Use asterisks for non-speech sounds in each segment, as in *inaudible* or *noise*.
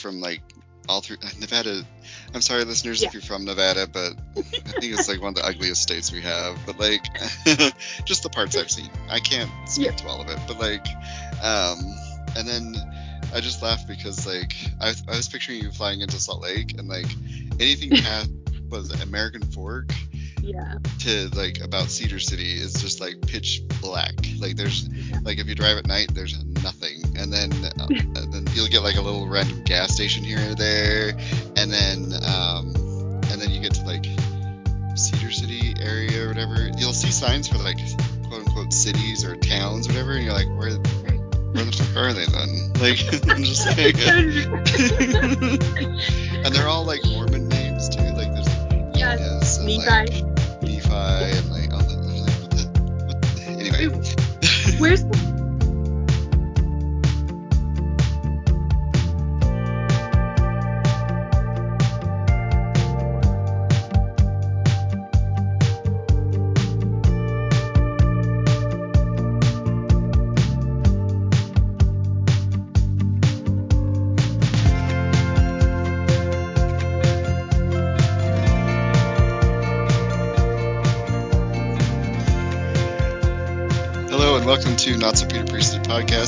from like all through Nevada. I'm sorry, listeners, Yeah. if you're from Nevada, but I think it's like one of the ugliest states we have. But like, *laughs* just the parts I've seen. I can't speak Yeah. to all of it, but like, um, and then I just laughed because like I, I was picturing you flying into Salt Lake and like anything past *laughs* was American Fork Yeah. to like about Cedar City is just like pitch black. Like there's like if you drive at night, there's nothing, and then uh, *laughs* and then you'll get like a little random gas station here or there, and then um and then you get to like Cedar City area or whatever. You'll see signs for like quote unquote cities or towns or whatever, and you're like, where where the fuck are they then? *laughs* Like *laughs* I'm just like, and they're all like Mormon names too. Like there's yes. And, Nephi. like, And like all *laughs* anyway. Where's the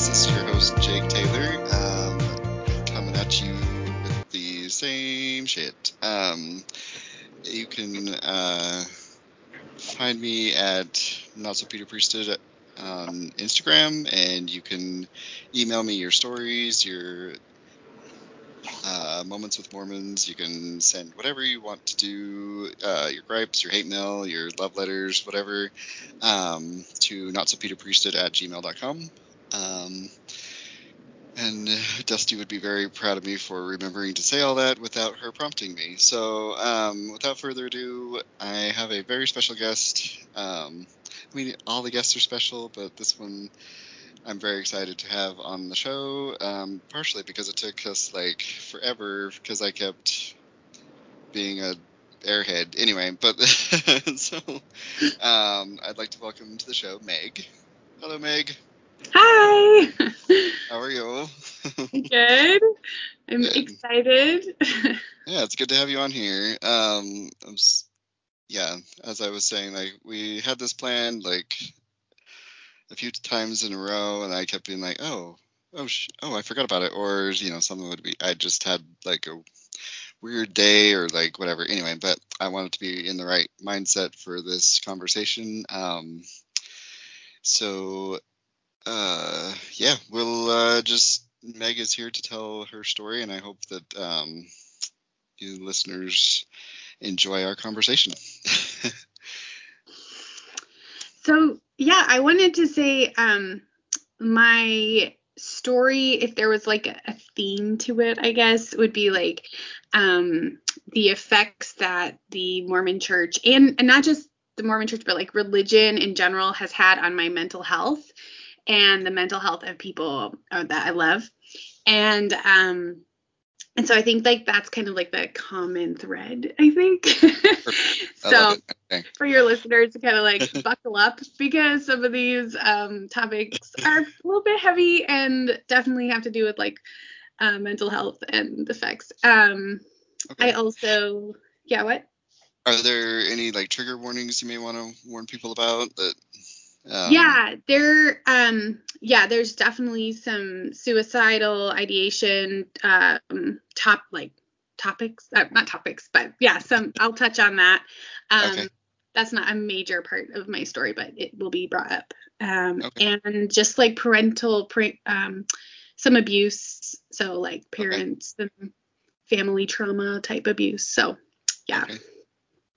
This is your host Jake Taylor, um, coming at you with the same shit. Um, you can uh, find me at Not So Peter Priesthood on Instagram, and you can email me your stories, your uh, moments with Mormons. You can send whatever you want to do, uh, your gripes, your hate mail, your love letters, whatever, um, to notsopeterpriesthood at gmail.com. Um, and *laughs* Dusty would be very proud of me for remembering to say all that without her prompting me. So, um, without further ado, I have a very special guest. Um, I mean, all the guests are special, but this one I'm very excited to have on the show, um, partially because it took us like forever because I kept being a airhead anyway. But *laughs* so um, I'd like to welcome to the show Meg. Hello, Meg. Hi. How are you? *laughs* Good. I'm Good. excited. yeah, it's good to have you on here. Um, yeah, as I was saying, like we had this planned like a few times in a row, and I kept being like, oh, oh, sh- oh, I forgot about it, or you know, something would be. I just had like a weird day or like whatever. Anyway, but I wanted to be in the right mindset for this conversation. Um, so uh, yeah, we'll uh, just Meg is here to tell her story, and I hope that um, you listeners enjoy our conversation. *laughs* so yeah, I wanted to say um my story, if there was like a, theme to it, I guess, would be like um the effects that the Mormon church and, and not just the Mormon church, but like religion in general has had on my mental health and the mental health of people uh, that I love. And um and so I think like that's kind of like the common thread, I think. *laughs* So. Okay. for your listeners to kind of like *laughs* buckle up because some of these um, topics are a little bit heavy and definitely have to do with like uh, mental health and effects. Um, okay. I also, yeah, what? Are there any like trigger warnings you may want to warn people about that? Um, yeah, there, um, yeah, there's definitely some suicidal ideation, um, top like topics, uh, not topics, but yeah, some. I'll touch on that. Um, Okay. That's not a major part of my story, but it will be brought up. Um, Okay. and just like parental, um, some abuse, so like parents and family trauma type abuse. So, yeah. Okay.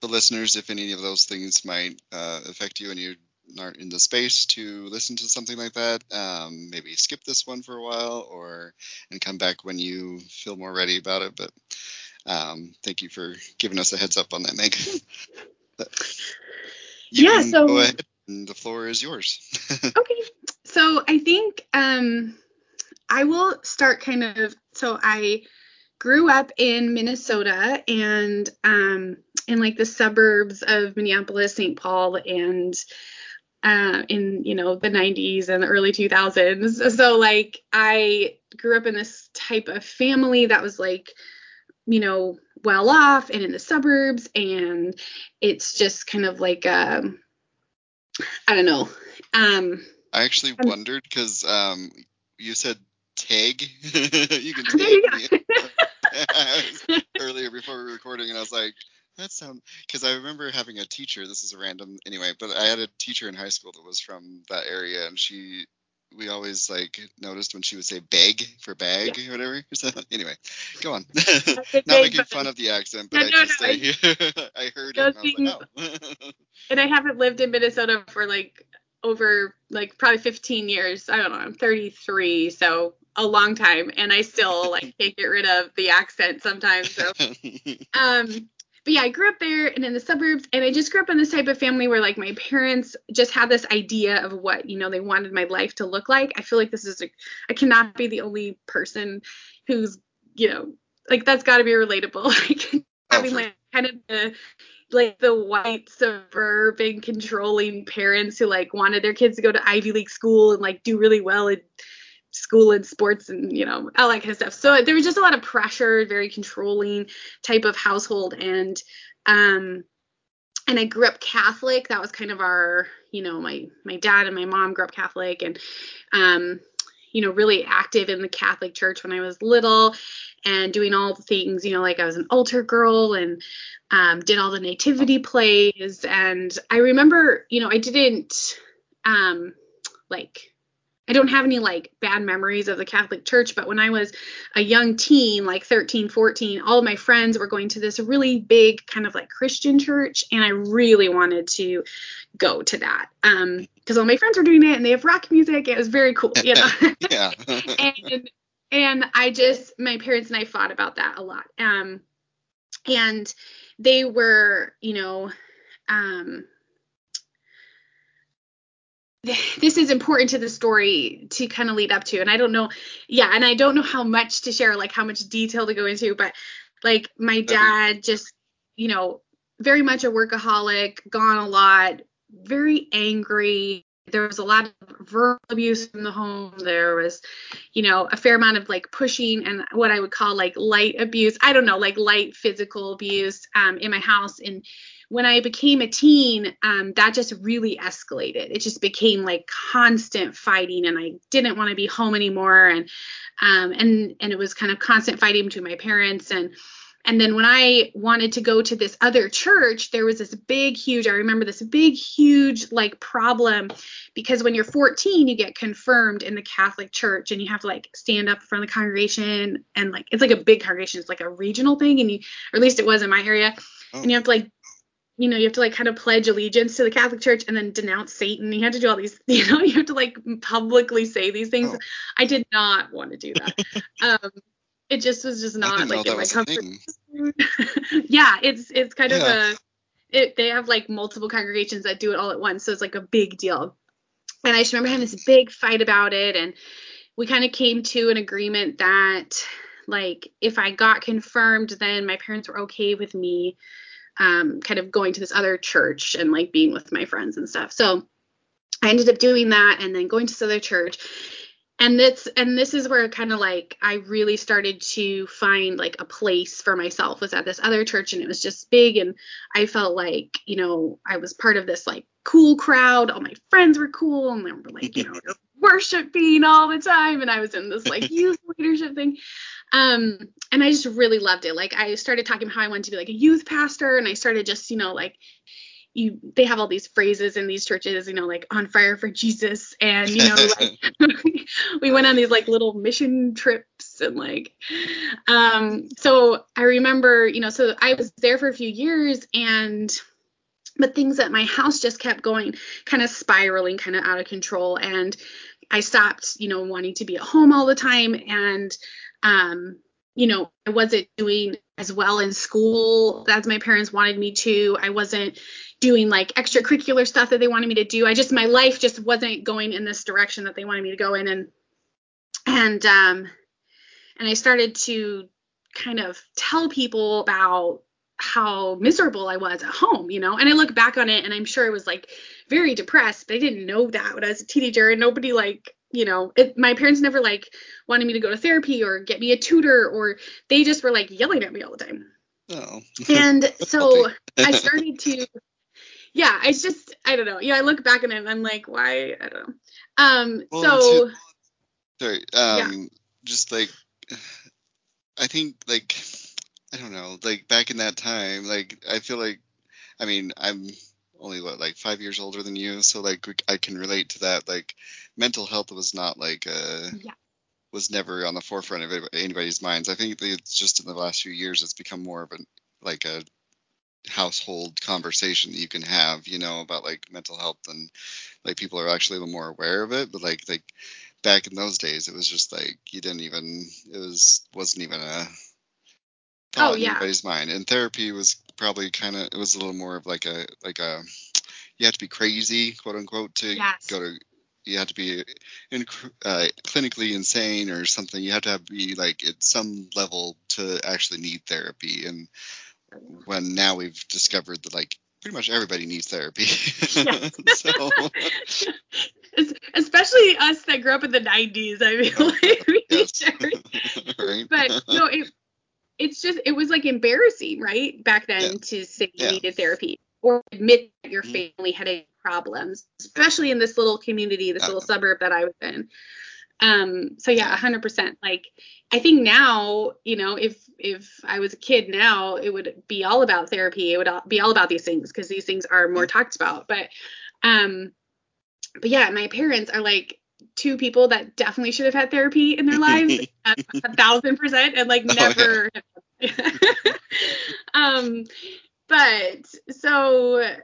The listeners, if any of those things might uh, affect you and you aren't in the space to listen to something like that, um, maybe skip this one for a while or and come back when you feel more ready about it. But um, thank you for giving us a heads up on that, Meg. *laughs* You Yeah, so- go ahead and the floor is yours. *laughs* Okay. So I think um I will start kind of so I grew up in Minnesota and um in like the suburbs of Minneapolis, St. Paul and uh in you know the 90s and the early 2000s. So like I grew up in this type of family that was like, you know, well off and in the suburbs, and it's just kind of like um, I don't know. Um, I actually um, wondered because um, you said tag. *laughs* you can *laughs* tag me *laughs* earlier before we were recording, and I was like, that sounds because I remember having a teacher. This is a random anyway, but I had a teacher in high school that was from that area, and she we always like noticed when she would say beg for bag yeah. or whatever. So *laughs* anyway, go on. *laughs* Not making fun of the accent, but no, I no, just no, I, I *laughs* heard it. And I, like, oh. and I haven't lived in Minnesota for like over like probably 15 years. I don't know. I'm 33, so a long time, and I still like can't get rid of the accent sometimes. So, um, but yeah, I grew up there and in the suburbs, and I just grew up in this type of family where like my parents just had this idea of what you know they wanted my life to look like. I feel like this is a, I cannot be the only person who's you know like that's got to be relatable. *laughs* like having oh, like kind of the like the white suburban controlling parents who like wanted their kids to go to Ivy League school and like do really well and school and sports and you know all that kind of stuff so there was just a lot of pressure very controlling type of household and um and I grew up Catholic. That was kind of our, you know, my my dad and my mom grew up Catholic and um, you know, really active in the Catholic church when I was little and doing all the things, you know, like I was an altar girl and um, did all the nativity plays. And I remember, you know, I didn't um like I don't have any like bad memories of the Catholic Church, but when I was a young teen, like 13, 14, all of my friends were going to this really big kind of like Christian church, and I really wanted to go to that. Um, because all my friends were doing it and they have rock music. It was very cool, you know. *laughs* yeah. *laughs* and and I just my parents and I fought about that a lot. Um, and they were, you know, um *laughs* this is important to the story to kind of lead up to and i don't know yeah and i don't know how much to share like how much detail to go into but like my dad just you know very much a workaholic gone a lot very angry. There was a lot of verbal abuse in the home. There was you know a fair amount of like pushing and what i would call like light abuse. I don't know like light physical abuse um, in my house and when I became a teen, um, that just really escalated. It just became like constant fighting, and I didn't want to be home anymore, and um, and and it was kind of constant fighting between my parents and. And then when I wanted to go to this other church, there was this big, huge, I remember this big, huge like problem because when you're 14, you get confirmed in the Catholic Church and you have to like stand up in front of the congregation and like it's like a big congregation, it's like a regional thing, and you, or at least it was in my area, oh. and you have to like you know, you have to like kind of pledge allegiance to the Catholic Church and then denounce Satan. You have to do all these, *laughs* you know, you have to like publicly say these things. Oh. I did not want to do that. *laughs* um, it just was just not like in my comfort. *laughs* yeah, it's it's kind yeah. of a it, they have like multiple congregations that do it all at once, so it's like a big deal. And I just remember having this big fight about it, and we kind of came to an agreement that like if I got confirmed, then my parents were okay with me um, kind of going to this other church and like being with my friends and stuff. So I ended up doing that and then going to this other church. And this and this is where kind of like I really started to find like a place for myself was at this other church and it was just big and I felt like, you know, I was part of this like cool crowd. All my friends were cool and they were like, you know, *laughs* worshiping all the time and I was in this like *laughs* youth leadership thing. Um, and I just really loved it. Like I started talking about how I wanted to be like a youth pastor, and I started just, you know, like you they have all these phrases in these churches, you know, like on fire for Jesus, and you know, like *laughs* *laughs* we went on these like little mission trips and like, um, so I remember, you know, so I was there for a few years and but things at my house just kept going kind of spiraling kind of out of control and i stopped you know wanting to be at home all the time and um, you know, I wasn't doing as well in school as my parents wanted me to. I wasn't doing like extracurricular stuff that they wanted me to do. I just my life just wasn't going in this direction that they wanted me to go in and and um and I started to kind of tell people about how miserable I was at home, you know. And I look back on it and I'm sure it was like very depressed, but I didn't know that when I was a teenager and nobody like you know, it, my parents never like wanted me to go to therapy or get me a tutor or they just were like yelling at me all the time. Oh. And so *laughs* I started to yeah, it's just I don't know. Yeah, I look back at it and I'm like, why? I don't know. Um Well, so Sorry. Um, just like I think like I don't know, like back in that time, like I feel like I mean, I'm only what like 5 years older than you, so like I can relate to that like mental health was not like uh Yeah. was never on the forefront of anybody's minds. I think it's just in the last few years it's become more of a like a household conversation that you can have, you know, about like mental health and like people are actually a little more aware of it, but like like back in those days it was just like you didn't even it was wasn't even a Oh, yeah. anybody's mind. And therapy was probably kind of it was a little more of like a like a you have to be crazy, quote unquote, to Yes. go to you have to be in, uh, clinically insane or something. You have to have, be like at some level to actually need therapy. And when now we've discovered that like pretty much everybody needs therapy. *laughs* So especially us that grew up in the 90s. I mean, Oh, like, we yes. *laughs* right. but no, it it's just it was like embarrassing, right? Back then Yeah. to say you Yeah. needed therapy or admit that your Mhm. family had any problems, especially in this little community, this Yeah. little suburb that I was in. Um, so yeah, Yeah. a hundred percent. Like I think now, you know, if if I was a kid now, it would be all about therapy. It would be all about these things because these things are more talked about. But um, but yeah, my parents are like two people that definitely should have had therapy in their lives, a, *laughs* a thousand percent, and like Oh, yeah. never. *laughs* um, but so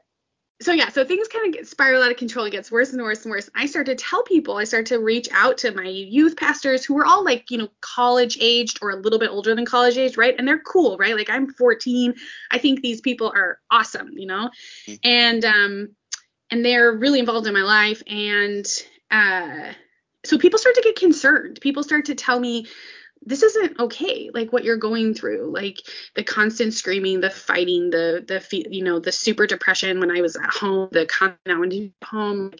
so yeah, so things kind of get spiral out of control. It gets worse and worse and worse. I started to tell people. I started to reach out to my youth pastors who were all like, you know, college aged or a little bit older than college age, right? And they're cool, right? Like I'm 14. I think these people are awesome, you know, Mhm. and um, and they're really involved in my life. And uh, so people start to get concerned. People start to tell me this isn't okay like what you're going through like the constant screaming the fighting the the you know the super depression when i was at home the constant home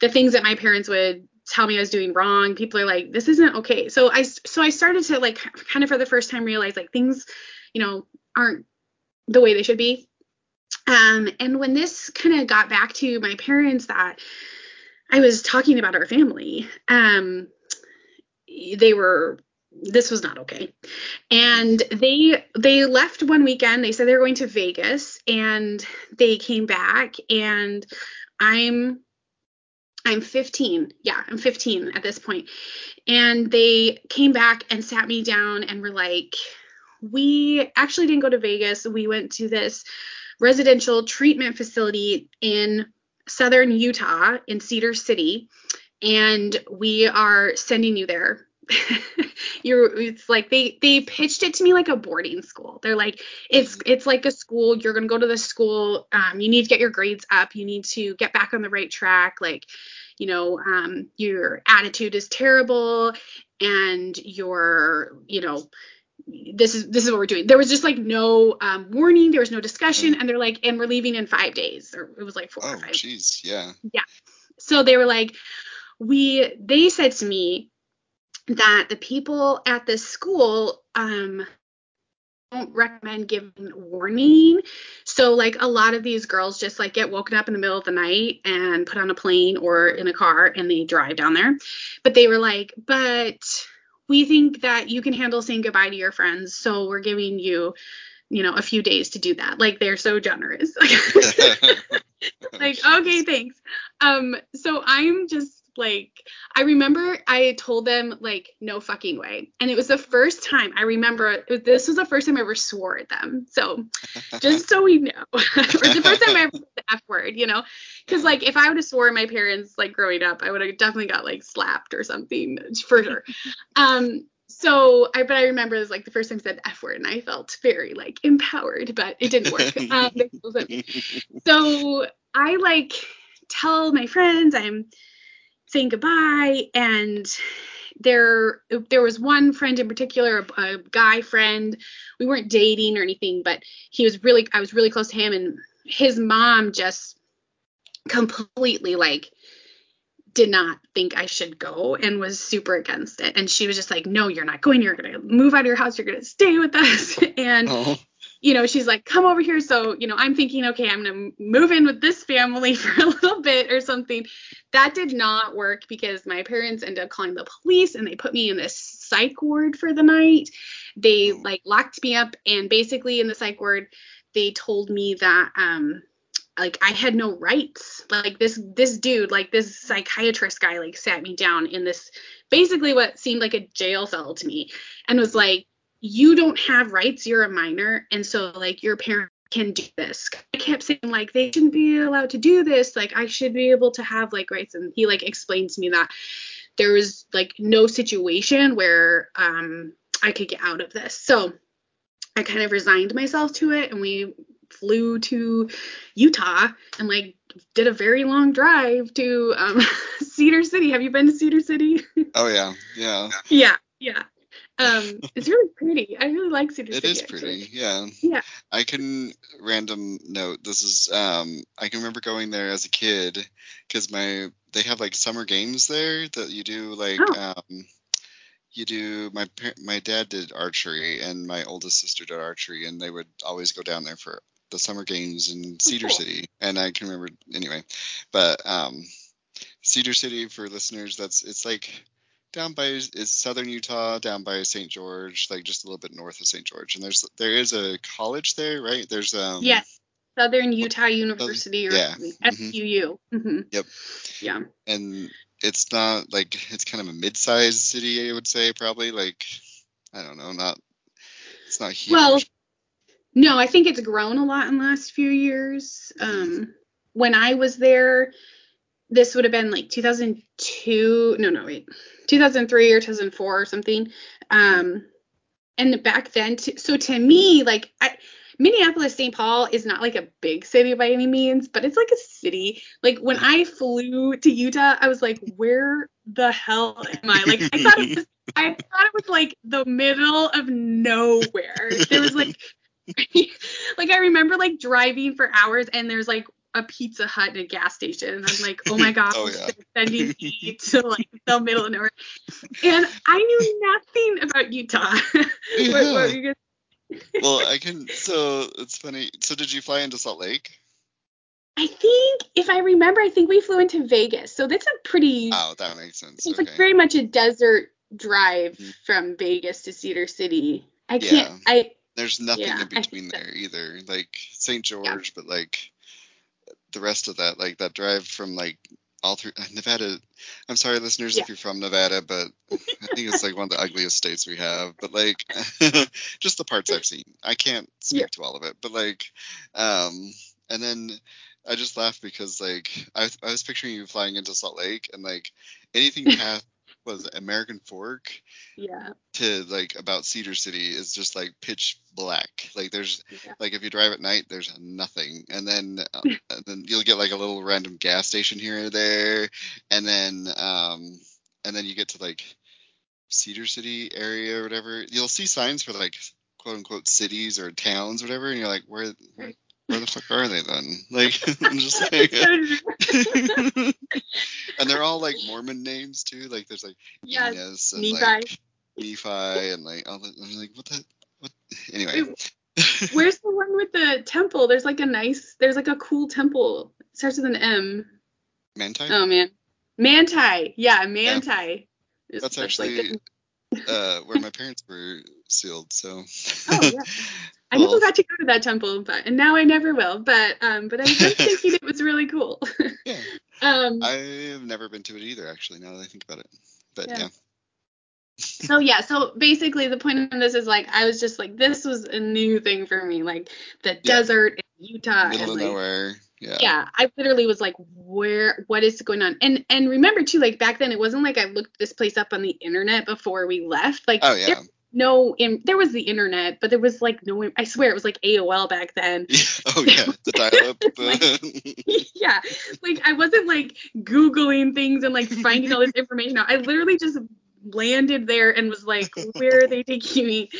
the things that my parents would tell me i was doing wrong. People are like this isn't okay. So i so i started to like kind of for the first time realize like things you know aren't the way they should be. Um and when this kind of got back to my parents that i was talking about our family. Um they were this was not okay. And they they left one weekend. They said they were going to vegas and they came back and i'm i'm 15 yeah i'm 15 at this point. And they came back and sat me down and were like we actually didn't go to vegas. We went to this residential treatment facility in southern utah in cedar city and we are sending you there. *laughs* You're it's like they they pitched it to me like a boarding school. They're like it's it's like a school you're to go to the school um, you need to get your grades up you need to get back on the right track like you know um, your attitude is terrible and your you know this is this is what we're doing. There was just like no um, warning there was no discussion and they're like and we're leaving in five days or it was like four oh or five. jeez, yeah. Yeah. So they were like we they said to me that the people at this school um don't recommend giving warning. So like a lot of these girls just like get woken up in the middle of the night and put on a plane or in a car and they drive down there. But they were like but we think that you can handle saying goodbye to your friends so we're giving you you know a few days to do that. Like they're so generous. *laughs* Like *laughs* okay thanks. Um so i'm just like i remember i told them like no fucking way. And it was the first time i remember was- this was the first time i ever swore at them. So *laughs* just so we know. Or the first time i ever f word you know? Because like if i would have swore my parents like growing up i would have definitely got like slapped or something for sure. *laughs* Um so I but I remember it was like the first time I said F word and I felt very like empowered, but it didn't work. *laughs* Um, they still said so I like tell my friends I'm saying goodbye and there there was one friend in particular a, a guy friend. We weren't dating or anything but he was really I was really close to him and his mom just completely like did not think I should go and was super against it. And she was just like, no, you're not going. You're going to move out of your house. You're going to stay with us. *laughs* and, oh. you know, she's like, come over here. So, you know, I'm thinking, okay, I'm going to move in with this family *laughs* for a little bit or something. That did not work because my parents ended up calling the police and they put me in this psych ward for the night. They oh. like locked me up and basically in the psych ward, they told me that, um, like I had no rights. Like this this dude, like this psychiatrist guy like sat me down in this basically what seemed like a jail cell to me and was like you don't have rights, you're a minor and so like your parent can do this. I kept saying like they shouldn't be allowed to do this, like I should be able to have like rights and he like explained to me that there was like no situation where um I could get out of this. So I kind of resigned myself to it and we flew to Utah and like did a very long drive to um, *laughs* Cedar City. Have you been to Cedar City? *laughs* oh yeah, yeah. Yeah, yeah. Um, it's really pretty. I really like Cedar it City. It is pretty, actually. yeah. Yeah. I can random note. This is um, I can remember going there as a kid because my they have like summer games there that you do like oh. um you do my my dad did archery and my oldest sister did archery and they would always go down there for the summer games in *laughs* Cedar cool. City, and I can remember anyway. But um, Cedar City for listeners, that's it's like down by is southern Utah, down by St. George, like just a little bit north of St. George. And there's there is a college there, right? There's um yes, Southern Utah University or yeah. SUU. Mm-hmm. mm-hmm. Yep. Yeah. And it's not like it's kind of a mid-sized city, I would say, probably like I don't know, not it's not huge. Well, no, I think it's grown a lot in the last few years. Um, when I was there, this would have been like 2002. No, no, wait, 2003 or 2004 or something. Um, and back then, to, so to me, like I, Minneapolis, St. Paul is not like a big city by any means, but it's like a city. Like when I mm. flew to Utah, I was like, where the hell am I? Like I thought it was, I thought it was like the middle of nowhere. There was like *laughs* like I remember like driving for hours and there's like a Pizza Hut and a gas station. And I'm like, oh my god, *laughs* oh, yeah. sending *laughs* me to like the middle of nowhere. And I knew nothing about Utah. Yeah. what, what well, I can. So it's funny. So did you fly into Salt Lake? I think, if I remember, I think we flew into Vegas. So that's a pretty. Oh, that makes sense. It's okay. like very much a desert drive mm-hmm. from Vegas to Cedar City. I can't. Yeah. I there's nothing yeah, in between there either. Like St. George, yeah. but like the rest of that, like that drive from like all through Nevada. I'm sorry, listeners, yeah. if you're from Nevada, but *laughs* I think it's like one of the ugliest states we have. But like, *laughs* just the parts I've seen, I can't speak yeah. to all of it. But like, um, and then I just laughed because like I, I was picturing you flying into Salt Lake and like anything *laughs* past was American Fork yeah to like about Cedar City is just like pitch black. Like there's yeah. like if you drive at night, there's nothing, and then uh, *laughs* and then you'll get like a little random gas station here or there, and then um and then you get to like Cedar City area or whatever. You'll see signs for like quote unquote cities or towns or whatever, and you're like where. where where the fuck are they then? Like, *laughs* I'm just like, *laughs* and they're all like Mormon names too. Like, there's like yes, and Nephi. like Nephi and like all the, I'm like, what the, what? Anyway. Where's the one with the temple? There's like a nice, there's like a cool temple. It starts with an M. Manti. Oh man, Manti. Yeah, Manti. Yeah. That's, actually like uh, where my parents were sealed. So. Oh yeah. *laughs* I never got to go to that temple, but and now I never will. But um, but I was *laughs* thinking it was really cool. yeah. *laughs* Um, I've never been to it either, actually. Now that I think about it, but yeah. yeah. so yeah, so basically the point of this is like I was just like this was a new thing for me, like the yeah. desert in Utah. Middle and, of like, nowhere. Yeah. Yeah, I literally was like, where, what is going on? And and remember too, like back then, it wasn't like I looked this place up on the internet before we left. Like, oh yeah, no in, there was the internet but there was like no i swear it was like aol back then yeah. *laughs* oh yeah the *laughs* dial-up like, yeah like i wasn't like googling things and like finding all this *laughs* information out i literally just landed there and was like, where are they taking me?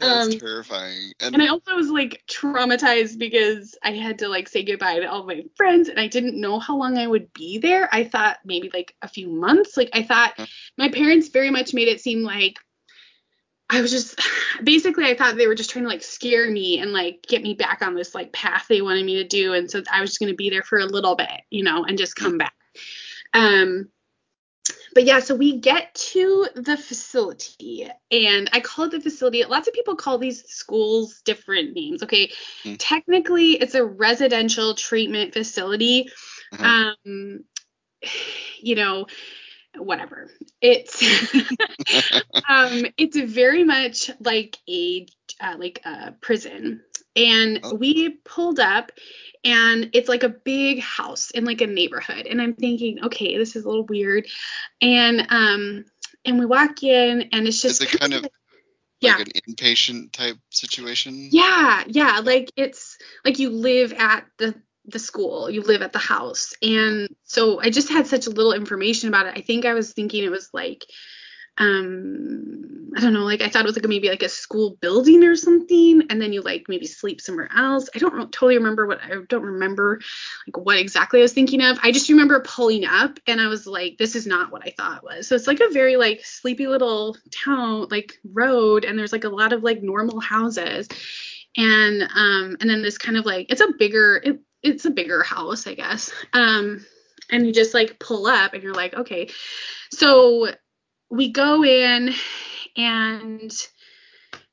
That's um, terrifying. And, and I also was like traumatized because I had to like say goodbye to all my friends and I didn't know how long I would be there. I thought maybe like a few months. Like I thought my parents very much made it seem like I was just *sighs* basically I thought they were just trying to like scare me and like get me back on this like path they wanted me to do and so I was just going to be there for a little bit, you know, and just come back. Um but yeah, so we get to the facility and I call it the facility. Lots of people call these schools different names. Okay. Mm-hmm. Technically it's a residential treatment facility. Mm-hmm. Um *sighs* you know, whatever. It's *laughs* um, it's very much like a uh, like a prison. And oh. we pulled up and it's like a big house in like a neighborhood. And I'm thinking, okay, this is a little weird. And um and we walk in and it's just is it kind of like, yeah. an inpatient type situation? Yeah, yeah. Like it's like you live at the the school, you live at the house. And so I just had such a little information about it. I think I was thinking it was like um I don't know, like I thought it was like maybe like a school building or something and then you like maybe sleep somewhere else. I don't totally remember what I don't remember like what exactly I was thinking of. I just remember pulling up and I was like this is not what I thought it was. So it's like a very like sleepy little town like road and there's like a lot of like normal houses and um and then this kind of like it's a bigger it, it's a bigger house, I guess. Um, and you just like pull up and you're like, okay. So we go in and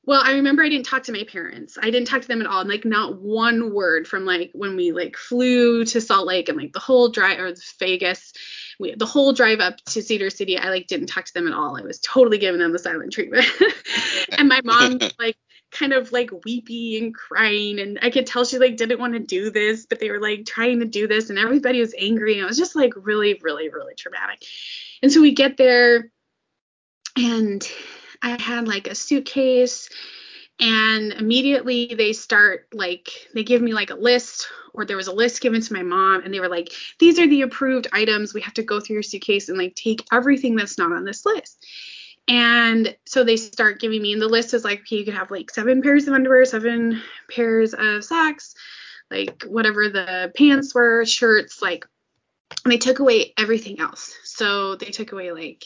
well, I remember I didn't talk to my parents. I didn't talk to them at all. Like not one word from like when we like flew to Salt Lake and like the whole drive or Vegas, we, the whole drive up to Cedar City. I like didn't talk to them at all. I was totally giving them the silent treatment. *laughs* and my mom *laughs* like kind of like weepy and crying and I could tell she like didn't want to do this, but they were like trying to do this and everybody was angry and it was just like really, really, really traumatic. And so we get there and I had like a suitcase and immediately they start like they give me like a list or there was a list given to my mom and they were like these are the approved items we have to go through your suitcase and like take everything that's not on this list and so they start giving me, and the list is like, okay, you could have like seven pairs of underwear, seven pairs of socks, like whatever the pants were, shirts, like, and they took away everything else. So they took away like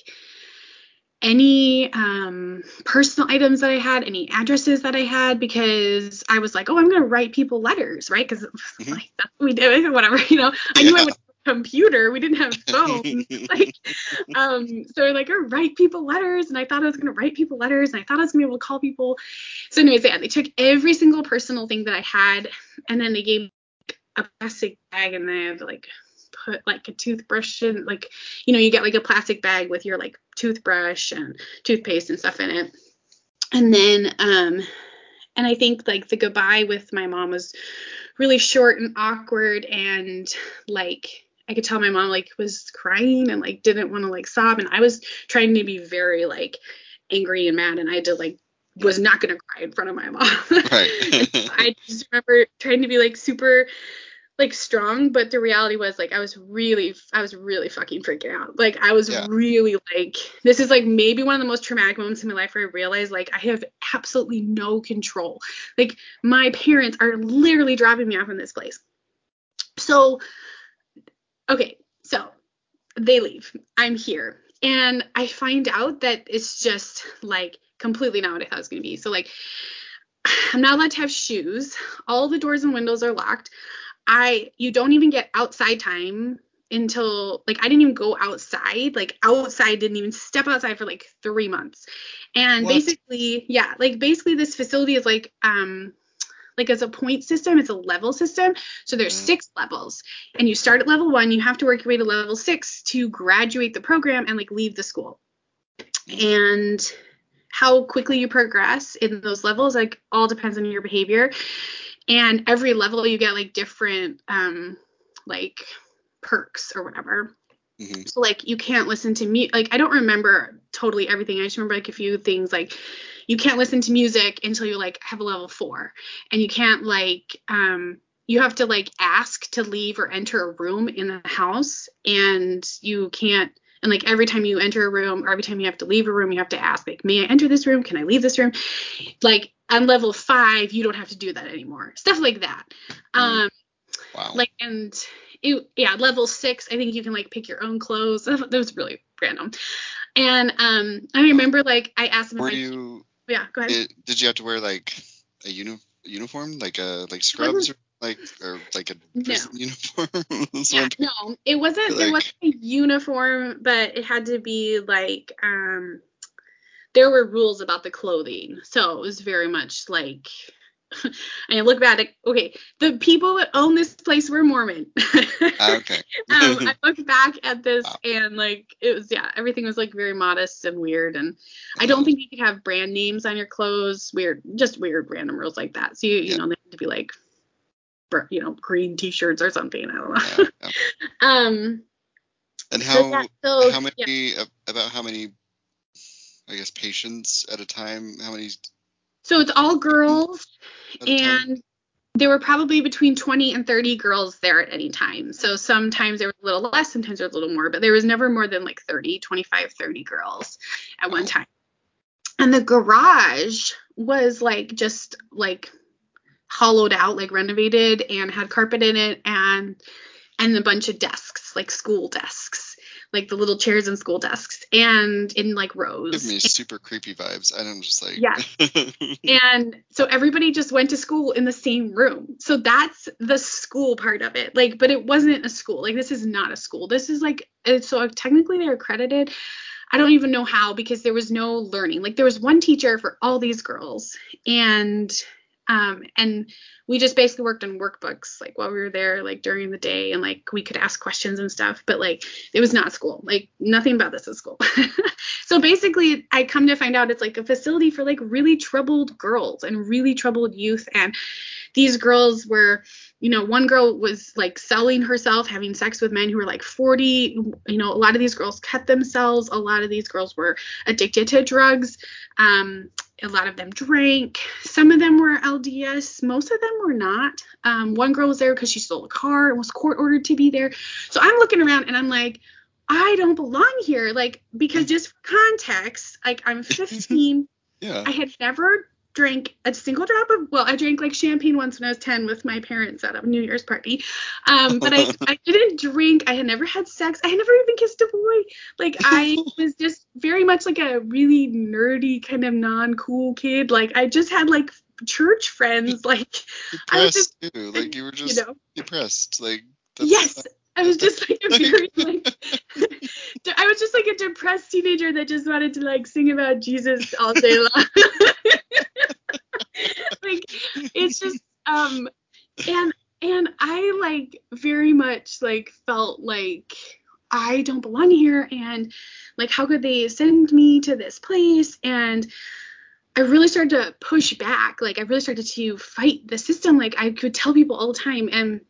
any um, personal items that I had, any addresses that I had, because I was like, oh, I'm gonna write people letters, right? Because mm-hmm. like that's what we did, *laughs* whatever, you know. I yeah. knew I would computer. We didn't have *laughs* phones. like, um, so like, I write people letters, and I thought I was gonna write people letters, and I thought I was gonna be able to call people. So, anyways, yeah, they took every single personal thing that I had, and then they gave a plastic bag, and they had like put like a toothbrush in, like, you know, you get like a plastic bag with your like toothbrush and toothpaste and stuff in it, and then um, and I think like the goodbye with my mom was really short and awkward and like I could tell my mom like was crying and like didn't want to like sob and I was trying to be very like angry and mad and I had to like was not gonna cry in front of my mom. *laughs* Right. I *laughs* just remember trying to be like super like strong, but the reality was like I was really I was really fucking freaking out. Like I was yeah. really like this is like maybe one of the most traumatic moments in my life where I realized like I have absolutely no control. Like my parents are literally dropping me off in this place. So Okay, so they leave. I'm here. And I find out that it's just like completely not what I thought it was going to be. So, like, *sighs* I'm not allowed to have shoes. All the doors and windows are locked. I, you don't even get outside time until like I didn't even go outside. Like outside didn't even step outside for like three months. And what? basically, yeah, like basically this facility is like um like as a point system, it's a level system. So there's mm-hmm. six levels, and you start at level one. You have to work your way to level six to graduate the program and like leave the school. And how quickly you progress in those levels like all depends on your behavior. And every level you get like different um like perks or whatever. Mm-hmm. So like you can't listen to me like I don't remember totally everything. I just remember like a few things like you can't listen to music until you like have a level 4 and you can't like um you have to like ask to leave or enter a room in the house and you can't And like every time you enter a room or every time you have to leave a room, you have to ask, like, may I enter this room? Can I leave this room? Like on level five, you don't have to do that anymore. Stuff like that. Mm. Um, Wow. like and it, yeah, level six, I think you can like pick your own clothes. *laughs* That was really random. And um, I remember like I asked him if Were you? Yeah, go ahead. It, did you have to wear like a uni- uniform, like a like scrubs, or like or like a No. prison *laughs* uniform? *laughs* That's Yeah, no, it wasn't. there like- wasn't a uniform, but it had to be like um, there were rules about the clothing, so it was very much like. *laughs* I look back at okay, the people that own this place were Mormon. Ah, okay. *laughs* um, I *laughs* look back at this Wow. and like it was yeah, everything was like very modest and weird, and I don't think you could have brand names on your clothes. Weird, just weird random rules like that. So you you Yeah. know they had to be like, you know, green T-shirts or something. I don't know. Yeah, yeah. um. And so how so, how many about how many I guess patients at a time? How many So it's all girls, and there were probably between 20 and 30 girls there at any time. So sometimes there was a little less, sometimes there was a little more, but there was never more than like 30, 25, 30 girls at one time. And the garage was like just like hollowed out, like renovated and had carpet in it and and a bunch of desks, like school desks, like the little chairs and school desks and in like rows. Give me super creepy vibes. And I'm just like, Yeah. *laughs* and so everybody just went to school in the same room so that's the school part of it like but it wasn't a school like this is not a school this is like uh, so technically they're accredited i don't even know how because there was no learning like there was one teacher for all these girls and um and we just basically worked on workbooks like while we were there like during the day and like we could ask questions and stuff but like it was not school like nothing about this is school. *laughs* So basically i come to find out it's like a facility for like really troubled girls and really troubled youth and these girls were you know one girl was like selling herself having sex with men who were like 40 you know a lot of these girls cut themselves a lot of these girls were addicted to drugs um a lot of them drank. Some of them were lds most of them were not. Um, one girl was there because she stole a car and was court ordered to be there. So i'm looking around and i'm like i don't belong here. Like because just for context like i'm *laughs* 15 yeah. I had never drank a single drop of well, I drank like champagne once when I was 10 with my parents at a New Year's party. Um, but I, *laughs* I didn't drink. I had never had sex. I had never even kissed a boy. Like I *laughs* was just very much like a really nerdy kind of non-cool kid. Like I just had like church friends. Like I was just too. Like you were you just know depressed. Like yes. I was just like a very *laughs* like I was just like a depressed teenager that just wanted to like sing about Jesus all day long. *laughs* like it's just um and and I like very much like felt like I don't belong here and like how could they send me to this place? And I really started to push back like I really started to fight the system. Like I could tell people all the time and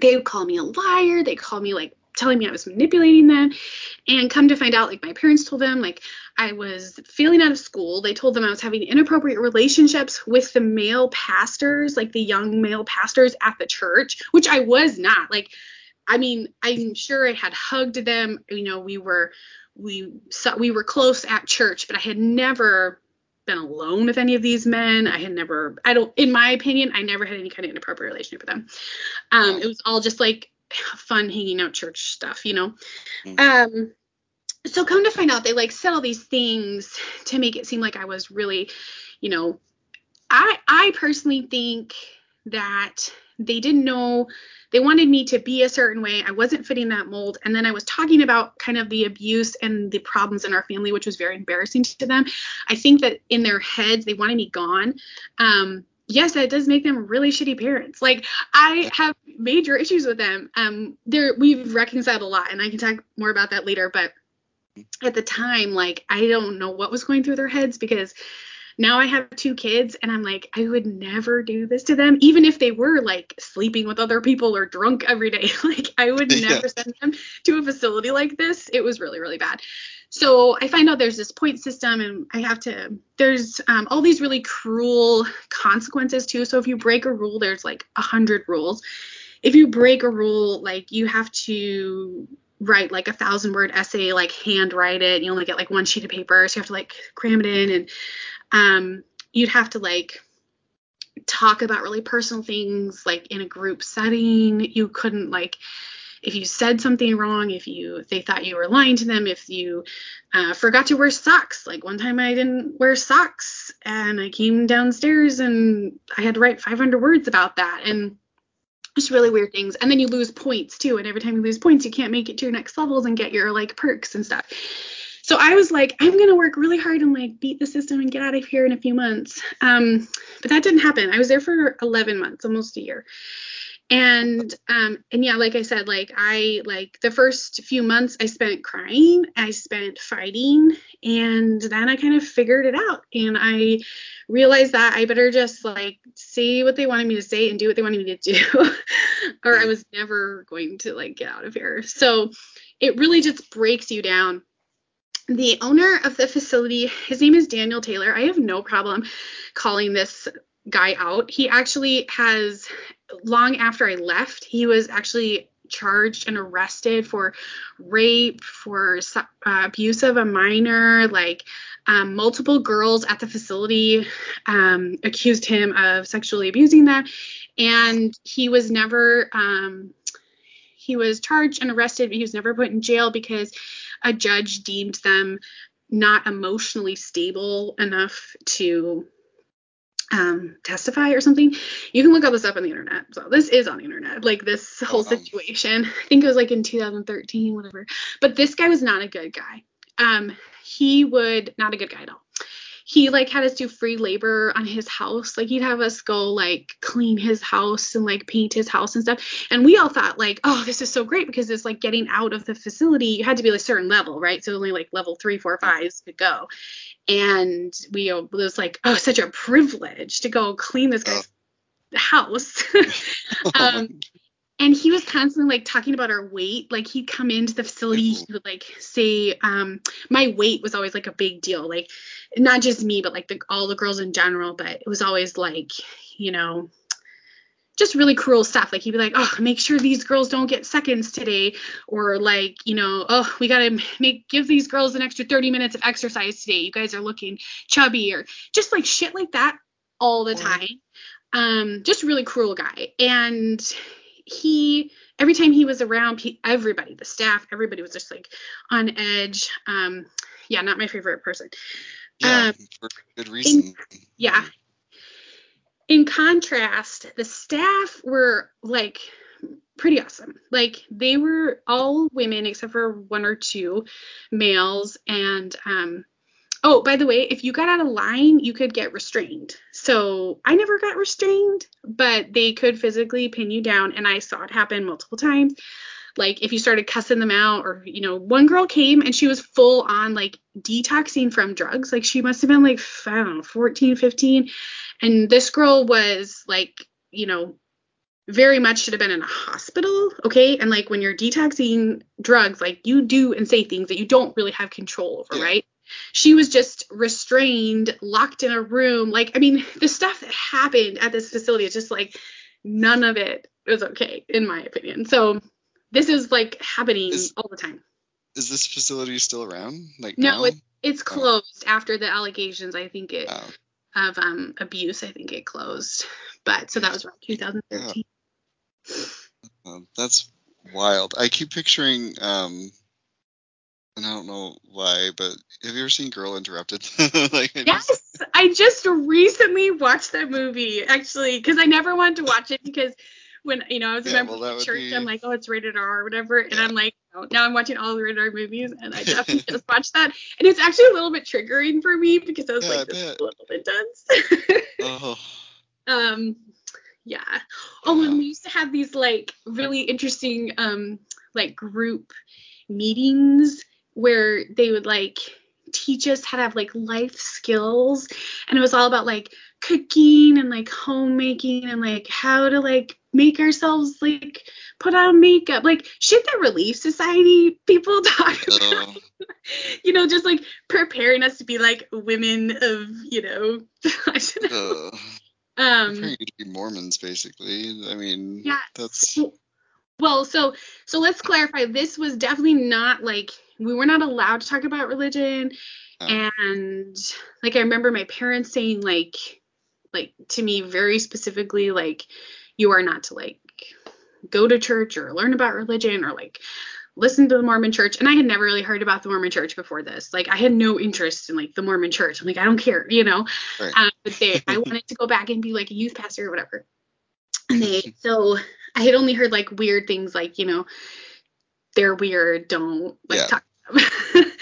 they would call me a liar they call me like telling me I was manipulating them. And come to find out like my parents told them like I was failing out of school. They told them I was having inappropriate relationships with the male pastors like the young male pastors at the church which I was not. Like I mean I'm sure I had hugged them. You know we were we saw we were close at church but I had never been alone with any of these men. I had never I don't in my opinion I never had any kind of inappropriate relationship with them. Um it was all just like fun hanging out church stuff you know? Mm. um so come to find out they like said all these things to make it seem like I was really you know I I personally think that they didn't know they wanted me to be a certain way. I wasn't fitting that mold. And then I was talking about kind of the abuse and the problems in our family which was very embarrassing to them. I think that in their heads they wanted me gone. Um yes that does make them really shitty parents. Like I have major issues with them. Um there we've reconciled a lot and I can talk more about that later but at the time like I don't know what was going through their heads because now I have two kids and I'm like I would never do this to them even if they were like sleeping with other people or drunk every day. *laughs* Like I would *laughs* Yeah. never send them to a facility like this. It was really really bad so I find out there's this point system and I have to there's um, all these really cruel consequences too so if you break a rule there's like a hundred rules if you break a rule like you have to write like a thousand word essay, like handwrite it. You only get like one sheet of paper, so you have to like cram it in, and um, you'd have to like talk about really personal things like in a group setting. You couldn't like if you said something wrong, if you they thought you were lying to them, if you uh, forgot to wear socks. Like one time I didn't wear socks and I came downstairs and I had to write 500 words about that and just really weird things. And then you lose points too. And every time you lose points, you can't make it to your next levels and get your like perks and stuff. So I was like, I'm gonna work really hard and like beat the system and get out of here in a few months. Um, but that didn't happen. I was there for 11 months, almost a year and um and yeah like i said like i like the first few months i spent crying i spent fighting and then i kind of figured it out. And i realized that i better just like say what they wanted me to say and do what they wanted me to do *laughs* or i was never going to like get out of here. So it really just breaks you down. The owner of the facility his name is daniel taylor. I have no problem calling this guy out. He actually has, long after I left, he was actually charged and arrested for rape, for uh, abuse of a minor. Like um, multiple girls at the facility um, accused him of sexually abusing them, and he was never. Um, he was charged and arrested, but he was never put in jail because a judge deemed them not emotionally stable enough to um, testify or something. You can look all this up on the internet. So this is on the internet, like this whole situation. I think it was like in 2013, whatever. But this guy was not a good guy. Um, he would not a good guy at all he like had us do free labor on his house. Like he'd have us go like clean his house and like paint his house and stuff. And we all thought like, oh, this is so great because it's like getting out of the facility. You had to be a certain level, right? So only like level three, four, fives could go. And we it was like, oh, such a privilege to go clean this guy's *laughs* *laughs* oh. house. um, and he was constantly like talking about our weight. Like he'd come into the facility he would like say um my weight was always like a big deal. Like not just me but like the, all the girls in general but it was always like you know just really cruel stuff. Like he'd be like oh make sure these girls don't get seconds today. Or like you know oh we gotta make give these girls an extra 30 minutes of exercise today. You guys are looking chubby or just like shit like that all the time. Um just really cruel guy. And he every time he was around he, everybody the staff everybody was just like on edge. Um yeah not my favorite person. Yeah um, for good reason in, yeah. In contrast the staff were like pretty awesome. Like they were all women except for one or two males and um Oh, by the way, if you got out of line, you could get restrained. So I never got restrained, but they could physically pin you down, and I saw it happen multiple times. Like if you started cussing them out, or you know, one girl came and she was full on like detoxing from drugs. Like she must have been like I don't know, 14, 15, and this girl was like, you know, very much should have been in a hospital, okay? And like when you're detoxing drugs, like you do and say things that you don't really have control over, right? She was just restrained, locked in a room. Like, I mean, the stuff that happened at this facility is just like none of it was okay, in my opinion. So this is like happening is, all the time. Is this facility still around? Like no, it, it's oh. closed oh. after the allegations. I think it oh. of um abuse. I think it closed. But so that was around 2013. Yeah. Uh, that's wild. I keep picturing um and I don't know why, but have you ever seen Girl Interrupted? *laughs* like, I yes, just... I just recently watched that movie actually because I never wanted to watch it because when you know I was a yeah, member well, of church, be... I'm like, oh, it's rated R or whatever, and I'm like, oh, now I'm watching all the rated R movies, and I *laughs* definitely just watched that, and it's actually a little bit triggering for me because I was yeah, like, this is a little bit dense. oh. *laughs* Um, yeah. Oh, and we used to have these like really interesting um like group meetings where they would like teach us how to have like life skills. And it was all about like cooking and like homemaking and like how to like make ourselves like put on makeup like shit that relief society people *laughs* talk about. Uh, *laughs* you know just like preparing us to be like women of you know *laughs* know. Uh, um to be mormons basically. I mean yeah. that's so, Well, so so let's clarify. This was definitely not like we were not allowed to talk about religion, Oh. and like I remember my parents saying like like to me very specifically like you are not to like go to church or learn about religion or like listen to the Mormon church. And I had never really heard about the Mormon church before this. Like I had no interest in like the Mormon church. I'm like, I don't care, you know. Right. Um, but they I *laughs* wanted to go back and be like a youth pastor or whatever. And they so I had only heard like weird things like, you know, they're weird, don't like Yeah. talk to them.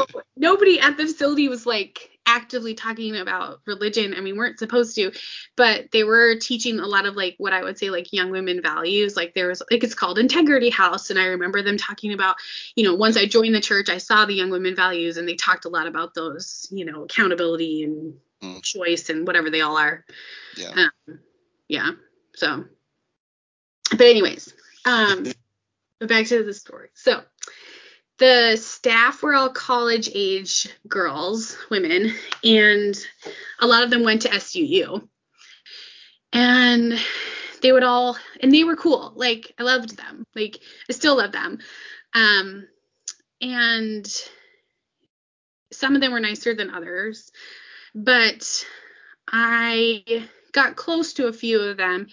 *laughs* *laughs* Nobody at the facility was like actively talking about religion and we weren't supposed to but they were teaching a lot of like what i would say like young women values like there was like it's called integrity house and i remember them talking about you know once i joined the church i saw the young women values and they talked a lot about those you know accountability and Mm. choice and whatever they all are yeah. um, yeah so but anyways um but back to the story. So the staff were all college age girls women and a lot of them went to suu and they would all and they were cool. Like i loved them. Like i still love them. Um and some of them were nicer than others but i got close to a few of them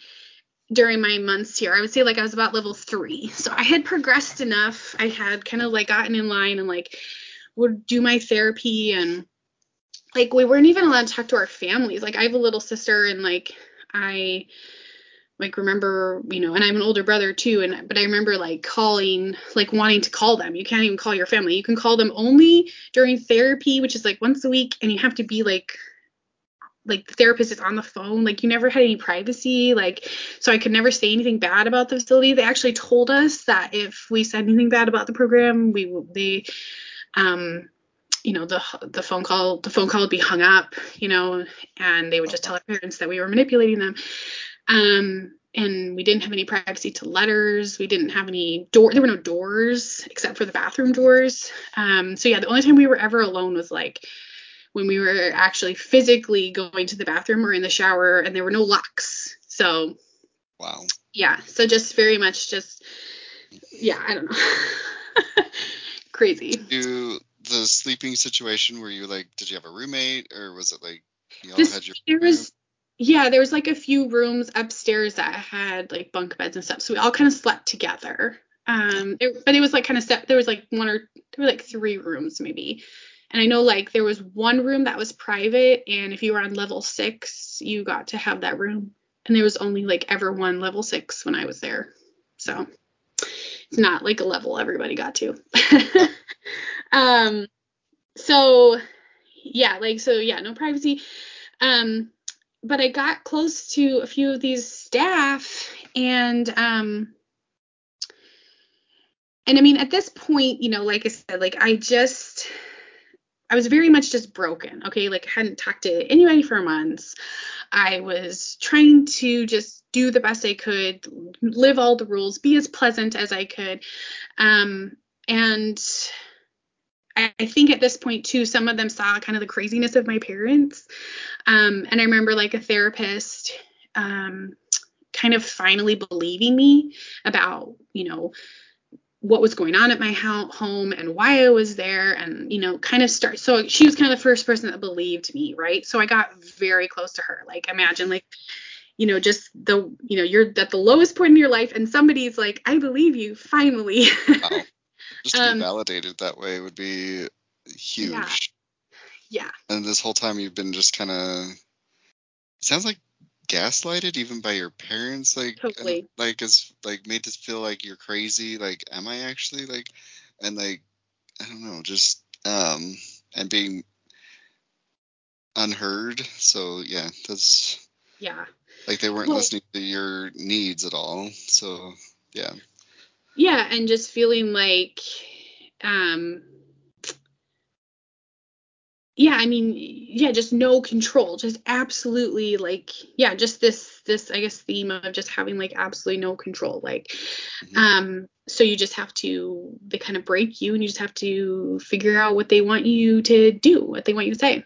during my months here. I would say like I was about level three. So I had progressed enough. I had kind of like gotten in line and like would do my therapy and like we weren't even allowed to talk to our families. Like I have a little sister and like I like remember, you know, and i'm an older brother too and but I remember like calling like wanting to call them. You can't even call your family. You can call them only during therapy, which is like once a week and you have to be like like the therapist is on the phone like you never had any privacy like so i could never say anything bad about the facility. They actually told us that if we said anything bad about the program we they um you know the the phone call the phone call would be hung up you know and they would just tell our parents that we were manipulating them. Um and we didn't have any privacy to letters. We didn't have any door there were no doors except for the bathroom doors. Um so yeah the only time we were ever alone was like when we were actually physically going to the bathroom or in the shower and there were no locks. So Wow. yeah, so just very much just yeah, I don't know. *laughs* Crazy. Do the sleeping situation were you like did you have a roommate or was it like you all This, had your there room? was yeah, there was like a few rooms upstairs that had like bunk beds and stuff. So we all kind of slept together. Um it, but it was like kind of step there was like one or there were like three rooms maybe. And I know like there was one room that was private and if you were on level 6, you got to have that room. And there was only like ever one level 6 when I was there. So it's not like a level everybody got to. *laughs* um so yeah, like so yeah, no privacy. Um but I got close to a few of these staff and um and I mean at this point, you know, like I said, like I just I was very much just broken, okay? Like I hadn't talked to anybody for months. I was trying to just do the best I could, live all the rules, be as pleasant as I could. Um and I, I think at this point too, some of them saw kind of the craziness of my parents. Um, and I remember like a therapist um, kind of finally believing me about, you know, what was going on at my ho- home and why I was there and you know kind of start so she was kind of the first person that believed me right? So I got very close to her. Like imagine like you know just the you know you're at the lowest point in your life and somebody's like I believe you finally. Wow. *laughs* Just to Um, be validated that way would be huge. yeah. And this whole time you've been just kind of sounds like gaslighted even by your parents like and, like it's like made to feel like you're crazy like am I actually like and like I don't know just um and being unheard so yeah that's yeah. like they weren't Well- listening to your needs at all so yeah. Yeah and just feeling like um yeah i mean yeah just no control just absolutely like yeah just this this i guess theme of just having like absolutely no control like Mhm. um so you just have to they kind of break you and you just have to figure out what they want you to do what they want you to say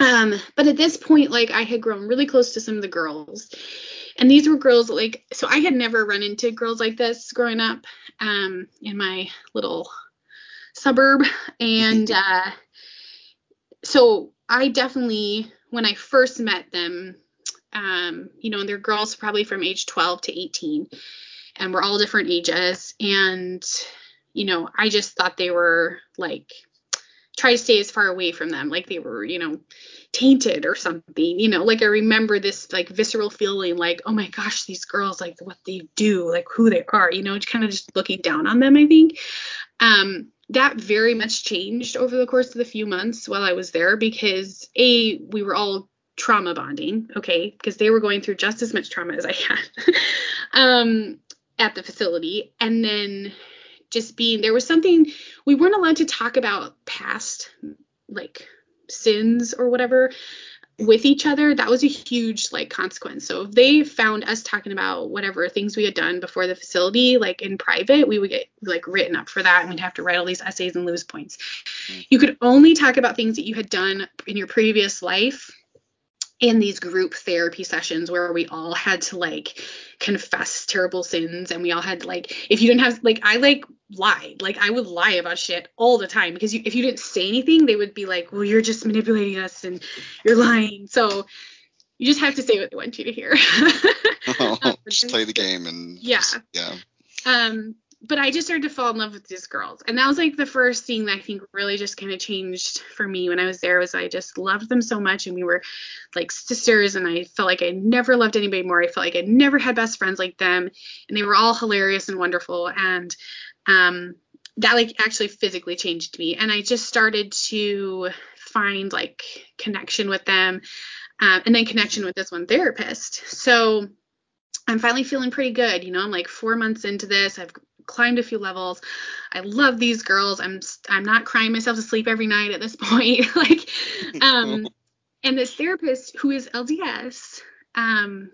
um but at this point like i had grown really close to some of the girls and these were girls like so I had never run into girls like this growing up um in my little suburb and uh so I definitely when I first met them um you know and they're girls probably from age 12 to 18 and we're all different ages. And you know I just thought they were like try to stay as far away from them like they were you know tainted or something you know like i remember this like visceral feeling like oh my gosh these girls like what they do like who they are you know kind of just looking down on them i think. Um that very much changed over the course of the few months while i was there because a we were all trauma bonding okay because they were going through just as much trauma as i had *laughs* um at the facility. And then just being there was something we weren't allowed to talk about past like sins or whatever with each other that was a huge like consequence so if they found us talking about whatever things we had done before the facility like in private we would get like written up for that and we'd have to write all these essays and lose points mm. you could only talk about things that you had done in your previous life in these group therapy sessions where we all had to like confess terrible sins and we all had like if you didn't have like I like lied. Like I would lie about shit all the time because you, if you didn't say anything they would be like well you're just manipulating us and you're lying. So you just have to say what they want you to hear. Oh, *laughs* *laughs* just play the game and yeah. just, yeah. Um but I just started to fall in love with these girls. And that was like the first thing that I think really just kind of changed for me when I was there was I just loved them so much and we were like sisters and I felt like I never loved anybody more. I felt like I never had best friends like them and they were all hilarious and wonderful and um that like actually physically changed me and I just started to find like connection with them um, and then connection with this one therapist. So I'm finally feeling pretty good. You know, I'm like four months into this. I've climbed a few levels. I love these girls. I'm I'm not crying myself to sleep every night at this *laughs* point. *laughs* like, um, *laughs* and this therapist who is LDS, um,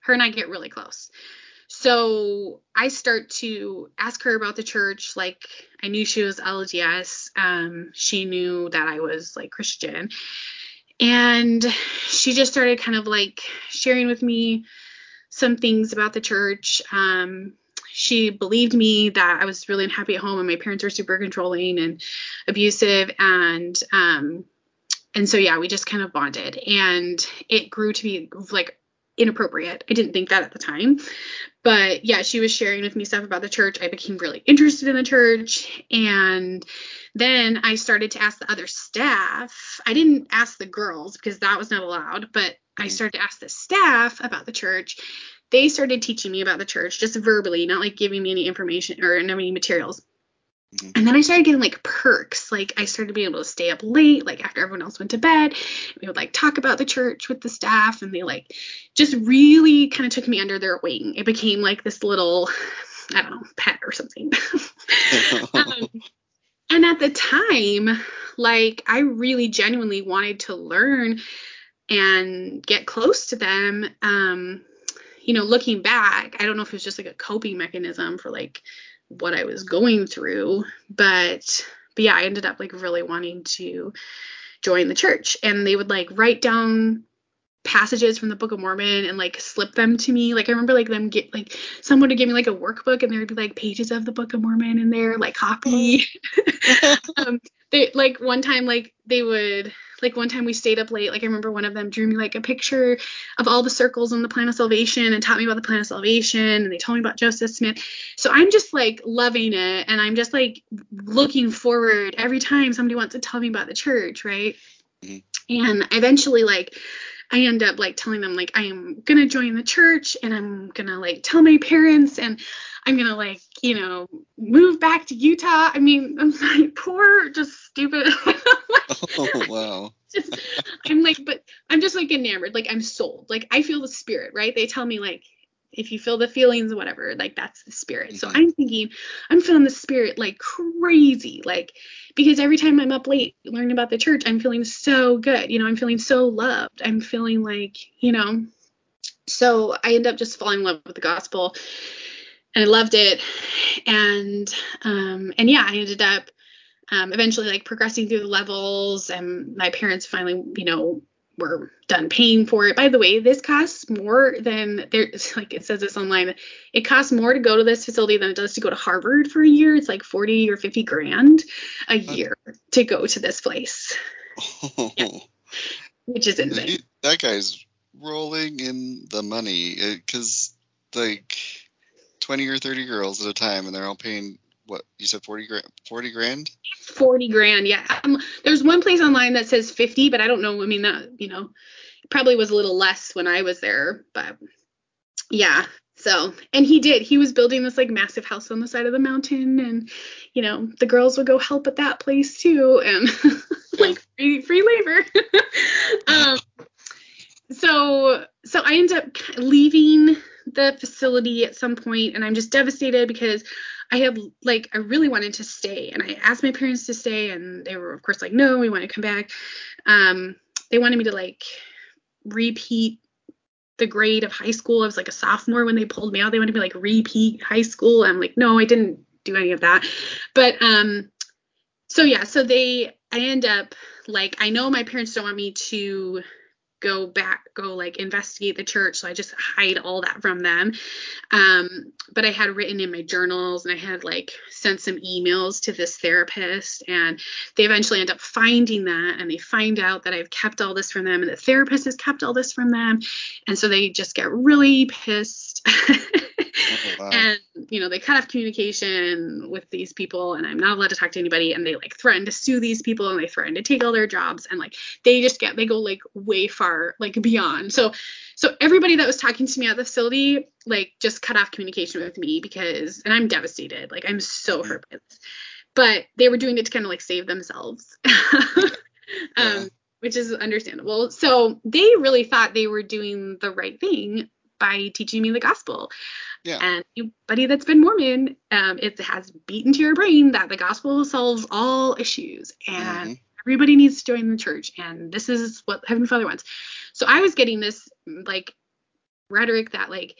her and I get really close. So I start to ask her about the church. Like I knew she was LDS. Um, she knew that I was like Christian, and she just started kind of like sharing with me some things about the church. Um, she believed me that I was really unhappy at home and my parents were super controlling and abusive and um and so yeah, we just kind of bonded and it grew to be like inappropriate. I didn't think that at the time. But yeah, she was sharing with me stuff about the church. I became really interested in the church and then I started to ask the other staff. I didn't ask the girls because that was not allowed, but I mm-hmm. started to ask the staff about the church they started teaching me about the church just verbally, not like giving me any information or any materials. Mm-hmm. And then I started getting like perks. Like I started being able to stay up late, like after everyone else went to bed. We would like talk about the church with the staff, and they like just really kind of took me under their wing. It became like this little, I don't know, pet or something. *laughs* um, and at the time, like I really genuinely wanted to learn and get close to them. Um, you know, looking back, I don't know if it was just like a coping mechanism for like what I was going through, but but yeah, I ended up like really wanting to join the church. And they would like write down passages from the Book of Mormon and like slip them to me. Like I remember like them get like someone would give me like a workbook and there would be like pages of the Book of Mormon in there, like copy. *laughs* *laughs* um, they like one time like they would like one time we stayed up late. Like I remember one of them drew me like a picture of all the circles on the plan of salvation and taught me about the plan of salvation and they told me about Joseph Smith. So I'm just like loving it and I'm just like looking forward every time somebody wants to tell me about the church, right? Mm-hmm. And eventually like I end up like telling them like I am gonna join the church and I'm gonna like tell my parents and I'm gonna like you know move back to Utah. I mean *laughs* I'm like poor just stupid. *laughs* *laughs* oh wow. just, I'm like but I'm just like enamored like I'm sold like I feel the spirit right. They tell me like if you feel the feelings whatever like that's the spirit. Mm-hmm. so i'm thinking i'm feeling the spirit like crazy like because every time i'm up late learning about the church i'm feeling so good you know i'm feeling so loved. I'm feeling like you know so i end up just falling in love with the gospel and i loved it. And um and yeah i ended up um eventually like progressing through the levels and my parents finally you know we're done paying for it. By the way, this costs more than there's *laughs* like it says this online. It costs more to go to this facility than it does to go to Harvard for a year. It's like 40 or 50 grand a year to go to this place. Yeah. *laughs* Which is insane. He- that guy's rolling in the money eh, because like 20 or 30 girls at a time and they're all paying what you said 40 grand 40 grand 40 grand. Yeah. Um, there's one place online that says 50, but I don't know. I mean, that, you know, probably was a little less when I was there, but yeah. So, and he did. He was building this like massive house on the side of the mountain, and you know, the girls would go help at that place too, and *laughs* like free, free labor. *laughs* um, so, so I end up leaving the facility at some point, and I'm just devastated because I have like I really wanted to stay, and I asked my parents to stay, and they were of course like, no, we want to come back. Um, they wanted me to like repeat the grade of high school. I was like a sophomore when they pulled me out. They wanted me like repeat high school. I'm like, no, I didn't do any of that. But um, so yeah, so they I end up like I know my parents don't want me to go back go like investigate the church. So i just hide all that from them. Um, but i had written in my journals and i had like sent some emails to this therapist and they eventually end up finding that and they find out that i've kept all this from them and the therapist has kept all this from them. And so they just get really pissed *laughs* Oh, wow. and you know they cut off communication with these people and i'm not allowed to talk to anybody and they like threaten to sue these people and they threaten to take all their jobs and like they just get they go like way far like beyond. So so everybody that was talking to me at the facility like just cut off communication with me because and i'm devastated. Like i'm so hurt by this. But they were doing it to kind of like save themselves. *laughs* Um which is understandable. So they really thought they were doing the right thing by teaching me the gospel Yeah. and anybody that's been Mormon, um, it has beaten to your brain that the gospel solves all issues and Mhm. everybody needs to join the church and this is what Heavenly Father wants. So I was getting this like rhetoric that like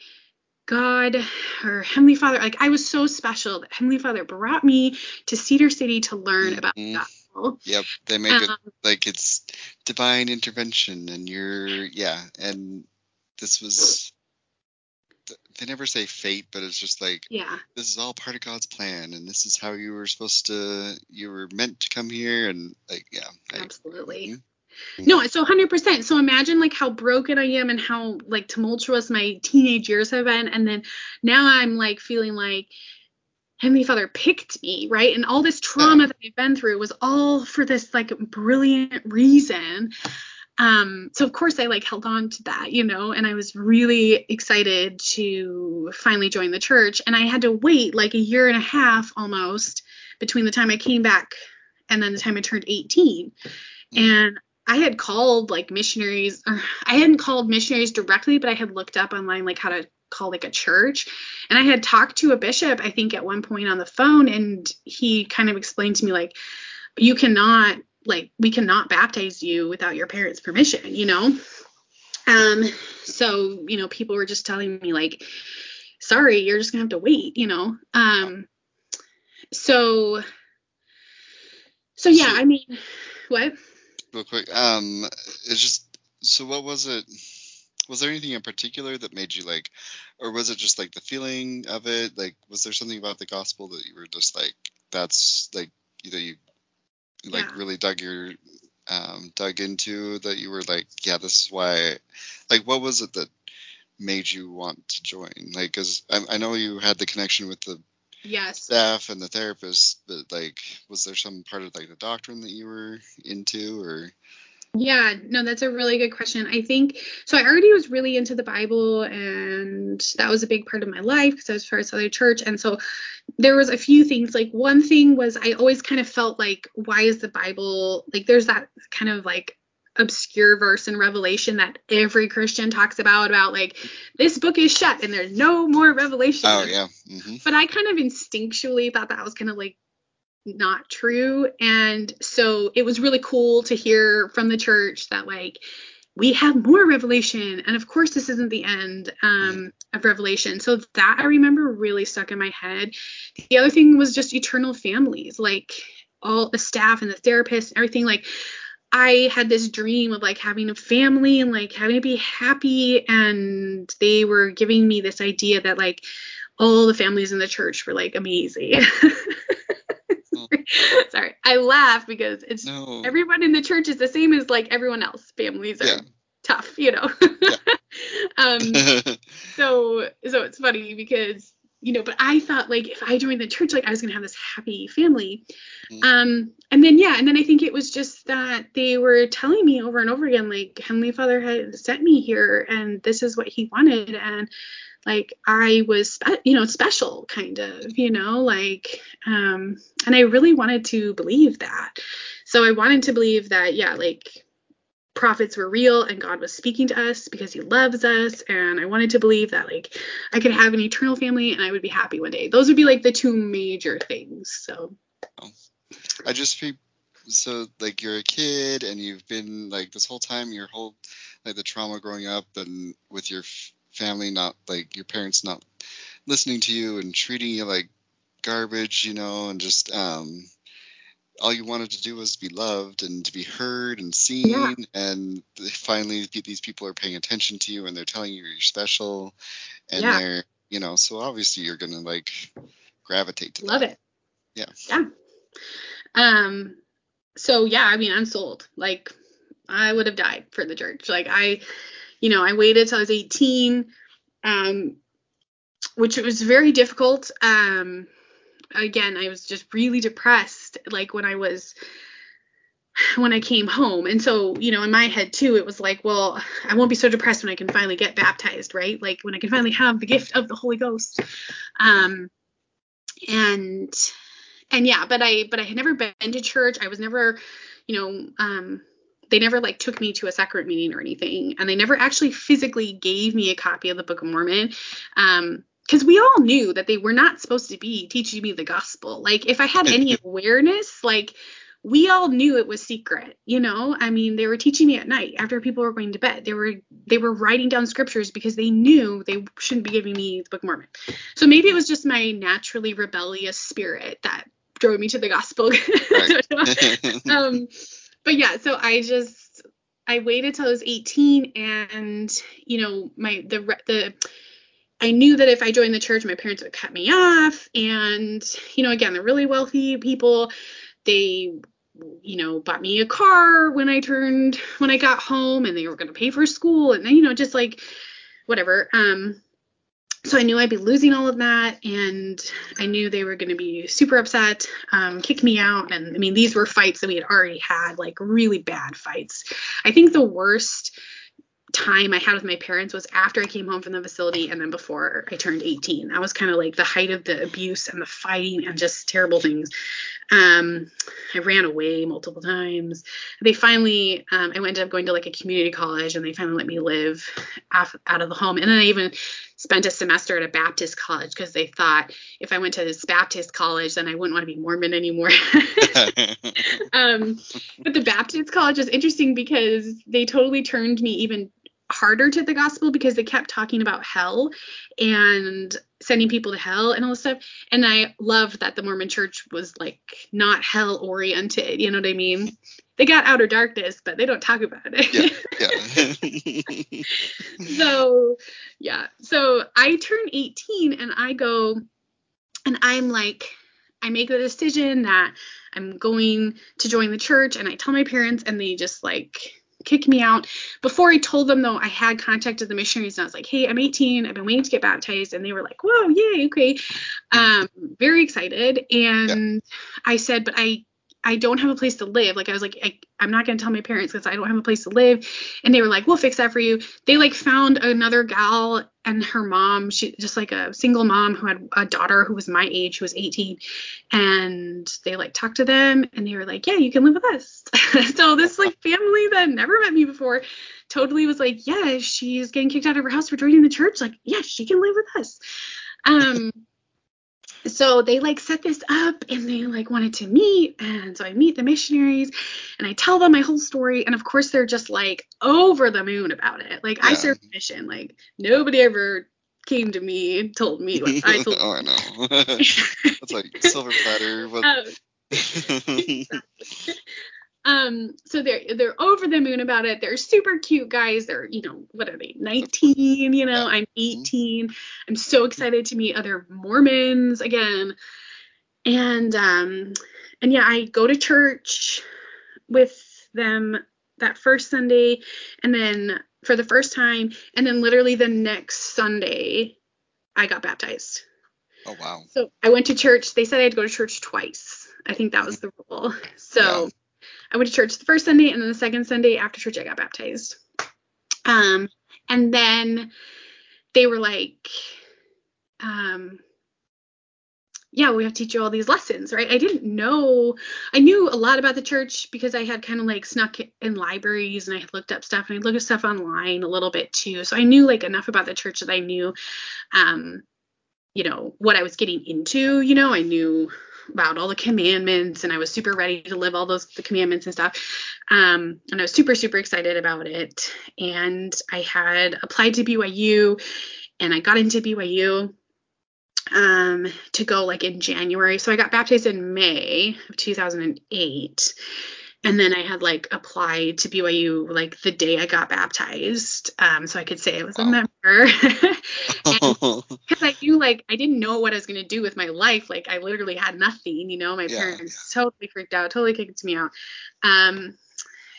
God or Heavenly Father, like I was so special that Heavenly Father brought me to Cedar City to learn about the Mhm. gospel. Yep, they make it Um, like it's divine intervention, and you're yeah, and this was. They never say fate, but it's just like yeah. this is all part of God's plan, and this is how you were supposed to, you were meant to come here, and like yeah, I, Absolutely. Mhm. No, so 100%. So imagine like how broken I am and how like tumultuous my teenage years have been. And then now I'm like feeling like Heavenly Father picked me, right? And all this trauma that I've been through was all for this like brilliant reason. Um, so of course I like held on to that, you know, and I was really excited to finally join the church. And I had to wait like a year and a half almost between the time I came back and then the time I turned 18 and I had called like missionaries, or I hadn't called missionaries directly, but I had looked up online like how to call like a church. And I had talked to a bishop, I think, at one point on the phone, and he kind of explained to me like, you cannot like we cannot baptize you without your parents' permission, you know. Um, so you know, people were just telling me like, sorry, you're just gonna have to wait, you know. Um, so, so yeah, So- I mean, what? real quick. Um, it's just so. What was it? Was there anything in particular that made you like, or was it just like the feeling of it? Like, was there something about the gospel that you were just like, that's like that you like Yeah. really dug your um dug into that you were like, yeah, this is why. Like, what was it that made you want to join? Like, because I, I know you had the connection with the Yes. staff and the therapist, but like, was there some part of like the doctrine that you were into, or Yeah, no, that's a really good question. I think so. I already was really into the Bible, and that was a big part of my life because I was part of Southern Church. And so there was a few things. Like one thing was I always kind of felt like, why is the Bible like? There's that kind of like obscure verse in Revelation that every Christian talks about about like this book is shut and there's no more revelation. oh yeah, hmm but I kind of instinctually thought that was kind of like not true. And so it was really cool to hear from the church that like we have more revelation. And of course this isn't the end um of revelation. So that I remember really stuck in my head. The other thing was just eternal families, like all the staff and the therapists and everything like I had this dream of like having a family and like having to be happy and they were giving me this idea that like all the families in the church were like amazing. *laughs* *laughs* Sorry, I laugh because it's no. everyone in the church is the same as like everyone else. Families are yeah. tough, you know. *laughs* um, *laughs* so so it's funny because you know, but I thought like if I joined the church, like I was gonna have this happy family. Mm-hmm. Um, and then yeah, and then I think it was just that they were telling me over and over again, like Heavenly Father had sent me here, and this is what He wanted, and like I was, you know, special kind of, you know, like, um, and I really wanted to believe that. So I wanted to believe that, yeah, like prophets were real and God was speaking to us because he loves us. And I wanted to believe that, like, I could have an eternal family and I would be happy one day. Those would be like the two major things. So I just so like you're a kid and you've been like this whole time your whole like the trauma growing up and with your family not like your parents not listening to you and treating you like garbage, you know, and just um all you wanted to do was be loved and to be heard and seen yeah. and finally these people are paying attention to you and they're telling you you're special and yeah. they're you know so obviously you're gonna like gravitate to love that. it yeah yeah um so yeah i mean i'm sold like i would have died for the church like i you know, I waited till I was 18, um, which was very difficult. Um, again, I was just really depressed, like when I was when I came home. And so, you know, in my head too, it was like, well, I won't be so depressed when I can finally get baptized, right? Like when I can finally have the gift of the Holy Ghost. Um, and and yeah, but I but I had never been to church. I was never, you know, um, they never like took me to a sacrament meeting or anything and they never actually physically gave me a copy of the book of mormon um because we all knew that they were not supposed to be teaching me the gospel. Like if i had any awareness like we all knew it was secret you know? I mean they were teaching me at night after people were going to bed. They were they were writing down scriptures because they knew they shouldn't be giving me the book of mormon. So maybe it was just my naturally rebellious spirit that drove me to the gospel. *laughs* *laughs* Um but yeah, so I just I waited till I was 18 and you know, my the the I knew that if I joined the church, my parents would cut me off. And, you know, again, they're really wealthy people. They, you know, bought me a car when I turned, when I got home, and they were going to pay for school. And then, you know, just like whatever. Um, so I knew I'd be losing all of that, and I knew they were going to be super upset, um, kick me out. And I mean, these were fights that we had already had, like really bad fights. I think the worst time I had with my parents was after I came home from the facility and then before I turned 18. That was kind of like the height of the abuse and the fighting and just terrible things. Um, I ran away multiple times. They finally, um, I ended up going to like a community college and they finally let me live off, out of the home. And then I even spent a semester at a Baptist college because they thought if I went to this Baptist college, then I wouldn't want to be Mormon anymore. *laughs* *laughs* um, but the Baptist college is interesting because they totally turned me even harder to the gospel because they kept talking about hell and sending people to hell and all this stuff. And I loved that the Mormon church was like not hell oriented. You know what I mean? They got outer darkness, but they don't talk about it. Yeah. yeah. *laughs* so, yeah. So I turn 18 and I go and I'm like, I make the decision that I'm going to join the church and I tell my parents and they just like kick me out. Before I told them though, I had contacted the missionaries and I was like, hey, I'm 18. I've been waiting to get baptized. And they were like, whoa, yay, okay. Um, very excited. And yeah. I said, but I I don't have a place to live. Like I was like, I, am not gonna tell my parents because I don't have a place to live. And they were like, we'll fix that for you. They like found another gal and her mom, she just like a single mom who had a daughter who was my age, who was 18. And they like talked to them and they were like, yeah, you can live with us. *laughs* so this like family that never met me before totally was like, yeah, she's getting kicked out of her house for joining the church. Like, yeah, she can live with us. Um, so they like set this up and they like wanted to meet and so i meet the missionaries and i tell them my whole story and of course they're just like over the moon about it. Like yeah. i served mission like nobody ever came to me and told me what i told *laughs* oh i know. it's *laughs* like silver platter what... um, *laughs* um, so they're they're over the moon about it. They're super cute guys. They're you know what are they 19? You know I'm 18. I'm so excited to meet other Mormons again. And um and yeah, I go to church with them that first Sunday, and then for the first time, and then literally the next Sunday, I got baptized. Oh wow. So I went to church. They said I had to go to church twice. I think that was the rule. So yeah. I went to church the first Sunday and then the second Sunday after church I got baptized. Um and then they were like um yeah, we have to teach you all these lessons, right? I didn't know. I knew a lot about the church because I had kind of like snuck in libraries and I had looked up stuff and I looked at stuff online a little bit too. So I knew like enough about the church that I knew, um, you know, what I was getting into. You know, I knew about all the commandments and I was super ready to live all those the commandments and stuff. Um, and I was super super excited about it. And I had applied to BYU and I got into BYU um, to go like in January. So I got baptized in May of 2008. And then I had like applied to BYU like the day I got baptized. Um, so I could say I was wow. a member. Because *laughs* *laughs* I knew like I didn't know what I was gonna do with my life. Like I literally had nothing, you know. My yeah, parents yeah. totally freaked out, totally kicked me out. Um,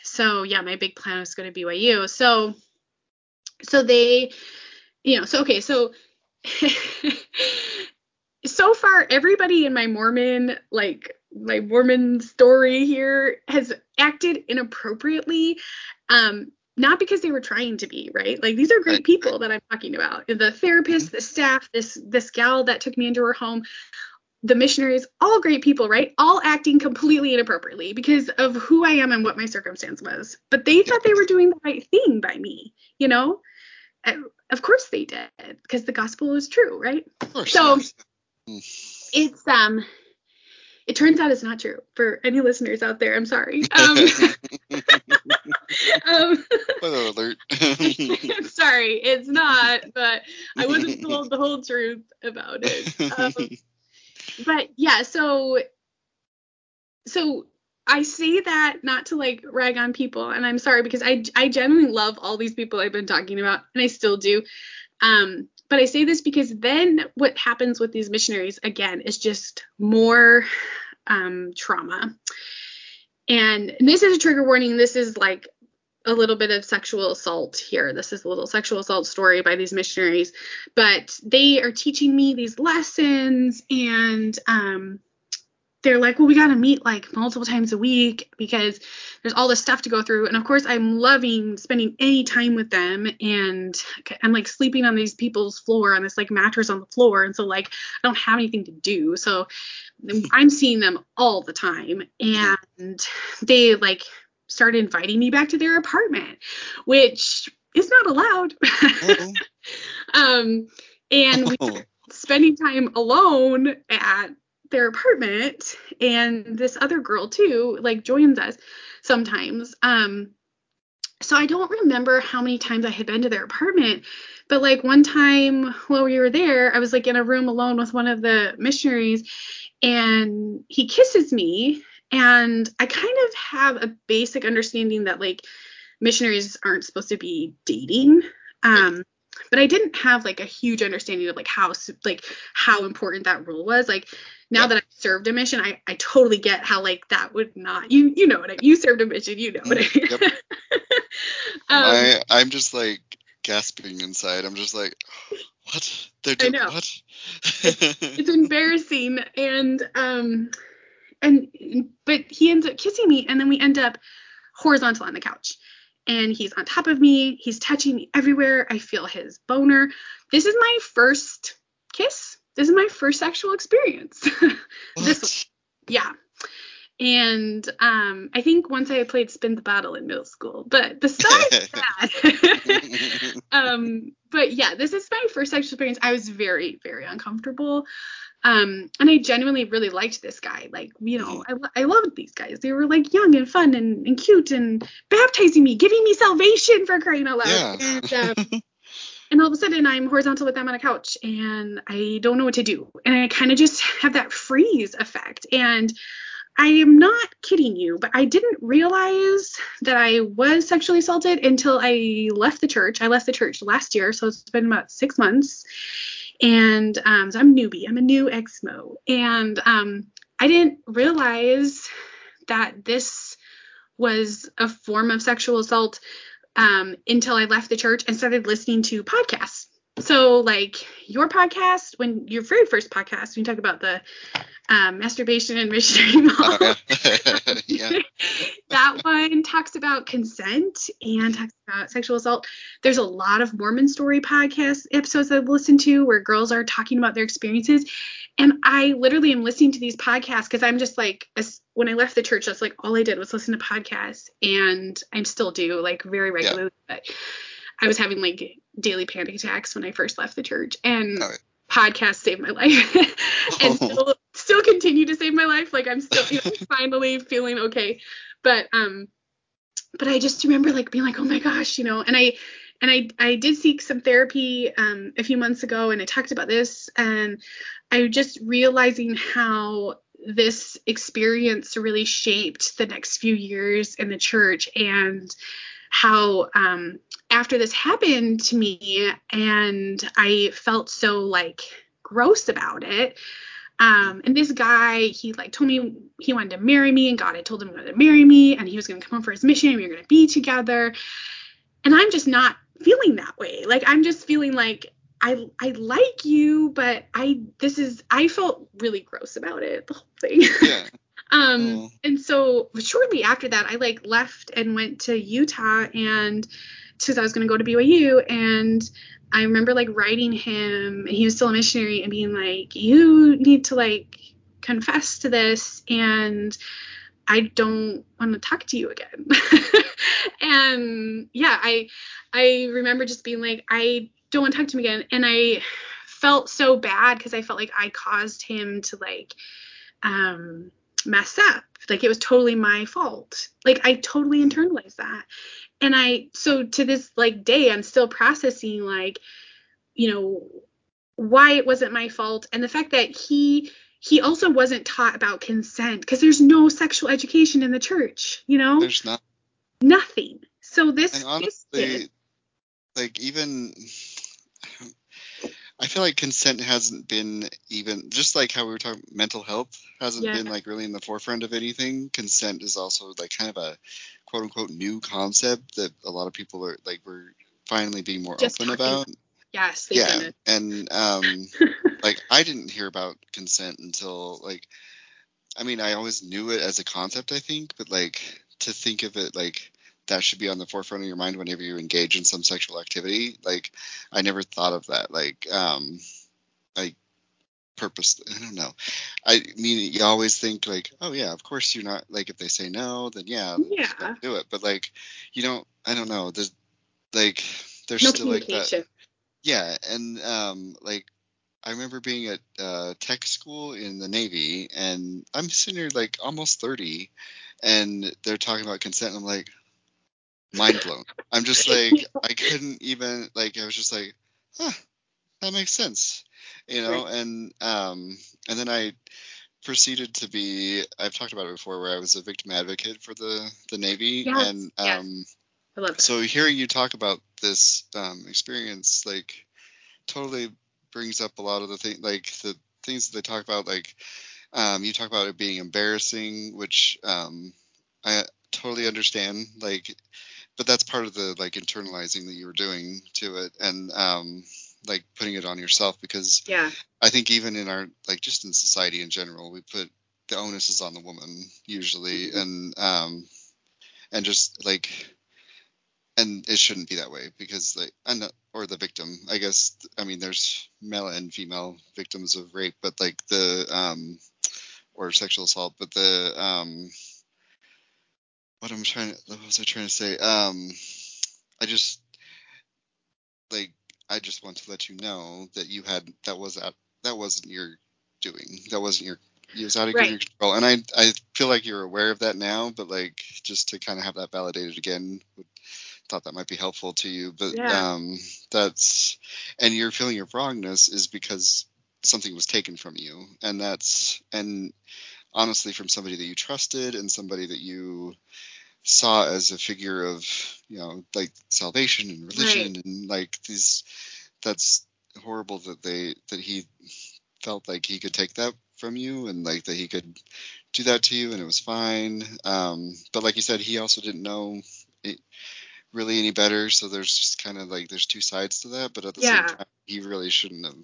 so yeah, my big plan was going to BYU. So so they, you know, so okay, so *laughs* so far everybody in my Mormon like my Mormon story here has acted inappropriately. Um, not because they were trying to be, right? Like these are great people that I'm talking about. The therapist, mm-hmm. the staff, this this gal that took me into her home, the missionaries, all great people, right? All acting completely inappropriately because of who I am and what my circumstance was. But they thought they were doing the right thing by me, you know? Of course they did, because the gospel is true, right? So it's um it turns out it's not true for any listeners out there. I'm sorry. *laughs* Um, *laughs* um alert. *laughs* I'm sorry, it's not, but I wasn't told the whole truth about it. Um, but yeah, so so I say that not to like rag on people, and I'm sorry because I I genuinely love all these people I've been talking about, and I still do. Um, but I say this because then what happens with these missionaries again is just more um, trauma. And this is a trigger warning. This is like a little bit of sexual assault here. This is a little sexual assault story by these missionaries, but they are teaching me these lessons and um, they're like, well, we got to meet like multiple times a week because there's all this stuff to go through. And of course, I'm loving spending any time with them. And I'm like sleeping on these people's floor on this like mattress on the floor. And so, like, I don't have anything to do. So I'm seeing them all the time. And they like started inviting me back to their apartment, which is not allowed. *laughs* um, and we spending time alone at their apartment and this other girl too like joins us sometimes. Um so i don't remember how many times i had been to their apartment but like one time while we were there i was like in a room alone with one of the missionaries and he kisses me and i kind of have a basic understanding that like missionaries aren't supposed to be dating um but I didn't have like a huge understanding of like how like how important that rule was. Like now yep. that I've served a mission, I, I totally get how like that would not you you know what I you served a mission, you know what I mean. Yep. *laughs* um, I I'm just like gasping inside. I'm just like, what? They're doing what? it's, it's *laughs* embarrassing and um and but he ends up kissing me and then we end up horizontal on the couch and he's on top of me. He's touching me everywhere. I feel his boner. This is my first kiss. This is my first sexual experience. *laughs* this, yeah. And um, I think once I played spin the bottle in middle school, but besides *laughs* that, *laughs* um, but yeah, this is my first sexual experience. I was very, very uncomfortable. Um, and I genuinely really liked this guy. Like, you know. I, I loved these guys. They were like young and fun and, and cute and baptizing me, giving me salvation for crying out loud. Yeah. And, um, *laughs* and all of a sudden I'm horizontal with them on a couch and I don't know what to do. And I kind of just have that freeze effect. And I am not kidding you, but I didn't realize that I was sexually assaulted until I left the church. I left the church last year, so it's been about six months. And um, so I'm newbie. I'm a new exmo, and um, I didn't realize that this was a form of sexual assault um, until I left the church and started listening to podcasts. So, like your podcast, when your very first podcast, when you talk about the um, masturbation and missionary *laughs* *laughs* yeah. *laughs* that one talks about consent and talks about sexual assault. There's a lot of Mormon story podcast episodes I've listened to where girls are talking about their experiences. And I literally am listening to these podcasts because I'm just like, when I left the church, that's like all I did was listen to podcasts, and I still do like very regularly. Yeah. But I was having like daily panic attacks when I first left the church, and oh. podcasts saved my *laughs* life, and oh. still, still continue to save my life. Like I'm still you know, *laughs* finally feeling okay, but um, but I just remember like being like, oh my gosh, you know, and I and I I did seek some therapy um, a few months ago, and I talked about this, and I just realizing how this experience really shaped the next few years in the church, and how um, after this happened to me, and I felt so like gross about it. Um, and this guy, he like told me he wanted to marry me, and God had told him he wanted to marry me, and he was going to come home for his mission, and we were going to be together. And I'm just not feeling that way. Like I'm just feeling like I I like you, but I this is I felt really gross about it, the whole thing. Yeah. *laughs* um oh. and so shortly after that I like left and went to Utah and because I was gonna go to BYU and I remember like writing him he was still a missionary and being like, You need to like confess to this and I don't want to talk to you again. *laughs* and yeah, I I remember just being like, I don't want to talk to him again. And I felt so bad because I felt like I caused him to like um mess up. Like it was totally my fault. Like I totally internalized that. And I so to this like day I'm still processing like, you know, why it wasn't my fault and the fact that he he also wasn't taught about consent because there's no sexual education in the church, you know? There's not. Nothing. So this, and honestly, like even I feel like consent hasn't been even just like how we were talking mental health hasn't yeah. been like really in the forefront of anything. Consent is also like kind of a quote unquote new concept that a lot of people are like we're finally being more just open talking. about. Yes. Yeah. And um *laughs* like I didn't hear about consent until like I mean I always knew it as a concept I think, but like to think of it like that should be on the forefront of your mind whenever you engage in some sexual activity. Like I never thought of that. Like um like purpose I don't know. I mean you always think like, oh yeah, of course you're not like if they say no, then yeah, yeah. do it. But like you don't I don't know. There's like there's no still like that. Yeah, and um like I remember being at uh, tech school in the Navy, and I'm sitting here like almost 30, and they're talking about consent. And I'm like, mind blown. I'm just *laughs* like, I couldn't even like. I was just like, huh, that makes sense, you know. Right. And um, and then I proceeded to be. I've talked about it before, where I was a victim advocate for the the Navy, yes, and um, I love so hearing you talk about this um, experience, like, totally brings up a lot of the things like the things that they talk about like um, you talk about it being embarrassing which um, i totally understand like but that's part of the like internalizing that you were doing to it and um, like putting it on yourself because yeah i think even in our like just in society in general we put the onus is on the woman usually mm-hmm. and um and just like and it shouldn't be that way because like and or the victim i guess i mean there's male and female victims of rape but like the um or sexual assault but the um what i'm trying to what was i trying to say um i just like i just want to let you know that you had that was that that wasn't your doing that wasn't your it was out of right. your control and i i feel like you're aware of that now but like just to kind of have that validated again would thought that might be helpful to you. But yeah. um, that's and your feeling of wrongness is because something was taken from you, and that's and honestly from somebody that you trusted and somebody that you saw as a figure of you know like salvation and religion Right. and like these that's horrible that they that he felt like he could take that from you and like that he could do that to you and it was fine um but like you said he also didn't know it really any better so there's just kind of like there's two sides to that but at the Yeah. same time he really shouldn't have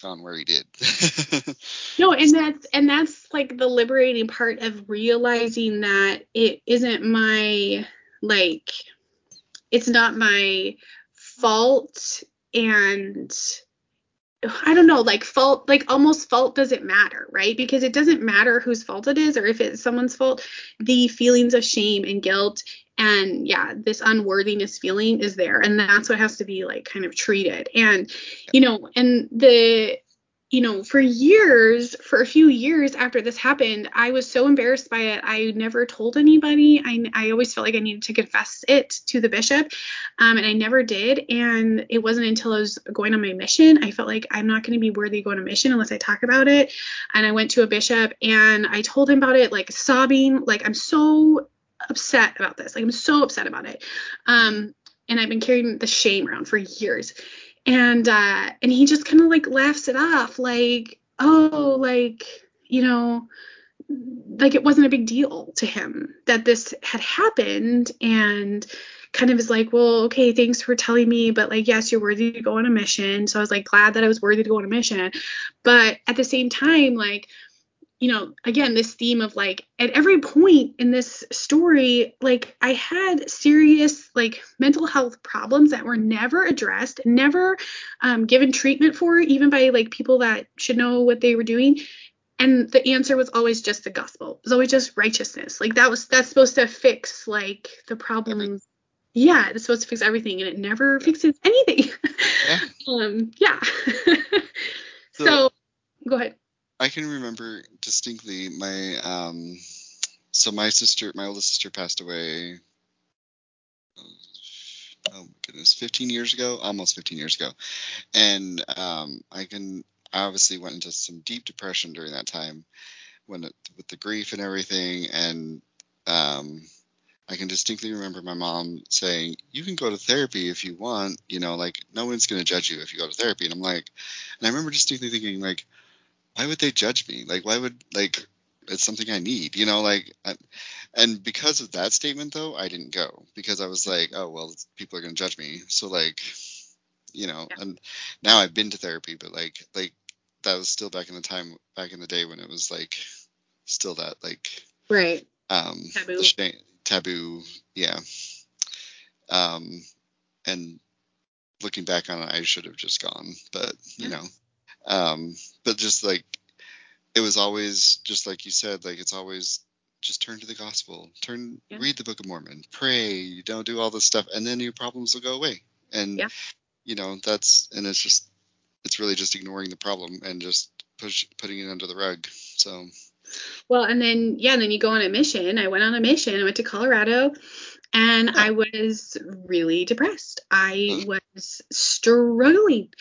gone where he did. *laughs* No, and that's and that's like the liberating part of realizing that it isn't my like it's not my fault and I don't know, like fault, like almost fault doesn't matter, right? Because it doesn't matter whose fault it is or if it's someone's fault. The feelings of shame and guilt and yeah, this unworthiness feeling is there. And that's what has to be like kind of treated. And, you know, and the, you know, for years, for a few years after this happened, I was so embarrassed by it. I never told anybody. I, I always felt like I needed to confess it to the bishop, um, and I never did. And it wasn't until I was going on my mission, I felt like I'm not going to be worthy to go on a mission unless I talk about it. And I went to a bishop and I told him about it, like sobbing, like I'm so upset about this. Like I'm so upset about it. Um, and I've been carrying the shame around for years and uh and he just kind of like laughs it off like oh like you know like it wasn't a big deal to him that this had happened. And kind of is like well okay thanks for telling me but like yes you're worthy to go on a mission. So i was like glad that i was worthy to go on a mission. But at the same time like you know, again, this theme of like at every point in this story, like I had serious like mental health problems that were never addressed, never um, given treatment for, even by like people that should know what they were doing. And the answer was always just the gospel. It was always just righteousness. Like that was that's supposed to fix like the problems. Yeah, it's supposed to fix everything, and it never fixes anything. Yeah. *laughs* um, yeah. *laughs* So- so, go ahead. I can remember distinctly my um so my sister my oldest sister passed away oh my goodness 15 years ago almost 15 years ago and um I can I obviously went into some deep depression during that time when it, with the grief and everything and um I can distinctly remember my mom saying, "You can go to therapy if you want. You know, like no one's going to judge you if you go to therapy." And I'm like, and I remember distinctly thinking, like, why would they judge me? Like, why would like it's something I need, you know? Like, I, and because of that statement, though, I didn't go because I was like, oh well, people are going to judge me. So like, you know, Yeah. and now I've been to therapy, but like, like that was still back in the time, back in the day when it was like, still that like Right. um Taboo. shame, taboo yeah um and looking back on it i should have just gone but you Yeah. know um but just like it was always just like you said like it's always just turn to the gospel turn Yeah. read the book of mormon pray you don't do all this stuff and then your problems will go away and Yeah. you know that's and it's just it's really just ignoring the problem and just push putting it under the rug so Well, and then yeah, and then you go on a mission. I went on a mission. I went to Colorado, and Oh. I was really depressed. I Uh. was struggling.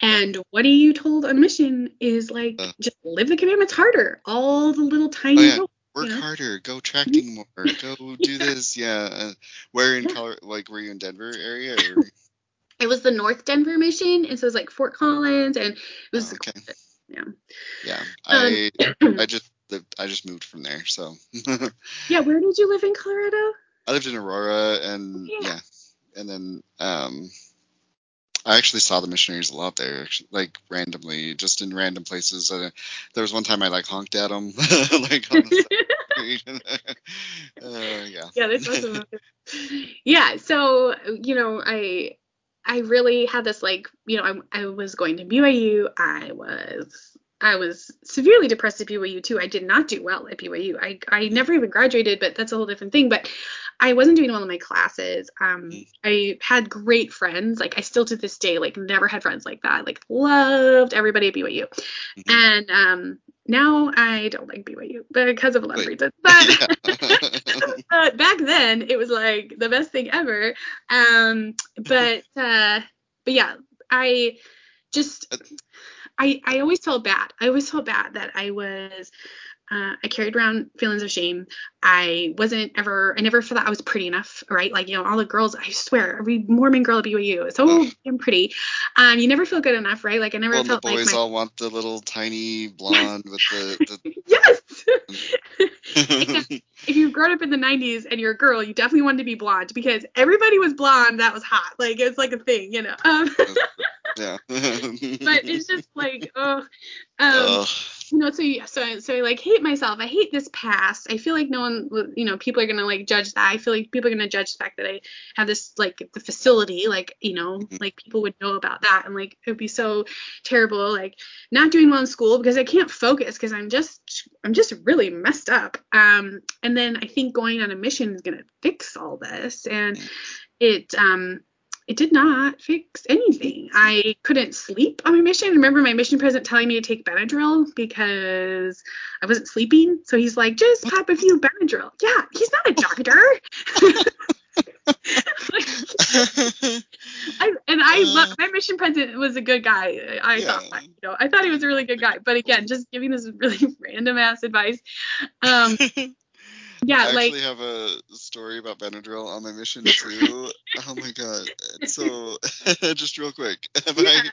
And what are you told on a mission is like Uh. just live the commandments harder. All the little tiny Oh, yeah. work you know? harder, go tracting more, go *laughs* do this. Yeah. Uh, where in color? Like, were you in Denver area? *laughs* Or? It was the North Denver mission, and so it was like Fort Collins, and it was Oh, okay. yeah. Yeah. Um, I I *clears throat* just lived, I just moved from there, so yeah. Where did you live in Colorado? I lived in Aurora, and Yeah. yeah. and then um, I actually saw the missionaries a lot there, actually, like randomly, just in random places. Uh, there was one time I like honked at them, *laughs* like on the *laughs* uh, yeah. yeah, this was yeah. So you know, I I really had this like you know I I was going to BYU. I was I was severely depressed at BYU too. I did not do well at BYU. I I never even graduated, but that's a whole different thing. But I wasn't doing well in my classes. Um, Mm. I had great friends. Like I still to this day like never had friends like that. Like loved everybody at BYU. Mhm. And um, now I don't like BYU because of a lot of reasons. *laughs* But uh, *laughs* *laughs* back then it was like the best thing ever um but uh but yeah i just i i always felt bad i always felt bad that i was Uh, I carried around feelings of shame. I wasn't ever, I never thought I was pretty enough, right? Like, you know, all the girls, I swear, every Mormon girl at BYU is so damn pretty. Um, you never feel good enough, right? Like, I never well, felt the boys like my, all want the little tiny blonde with the. the *laughs* yes. *laughs* if you've grown up in the 90s and you're a girl, you definitely wanted to be blonde because everybody was blonde that was hot. Like, it's like a thing, you know? Um, *laughs* yeah. but it's just like, oh, um, you know, so so so I like hate myself. I hate this past. I feel like no one, you know, people are gonna like judge that. I feel like people are gonna judge the fact that I have this like the facility, like you know, Mhm. like people would know about that, and like it would be so terrible, like not doing well in school because I can't focus because I'm just I'm just really messed up. Um, and then I think going on a mission is gonna fix all this, and it um it did not fix anything. I couldn't sleep on my mission. I remember my mission president telling me to take Benadryl because I wasn't sleeping. So he's like, just pop a few Benadryl. Yeah, he's not a doctor. *laughs* I, and I Uh. love my mission president was a good guy. I Yeah. thought, you know, I thought he was a really good guy. But again, just giving this really *laughs* random ass advice. Um, *laughs* yeah, I like actually have a story about Benadryl on my mission too. oh my god! So *laughs* just real quick, *laughs* my,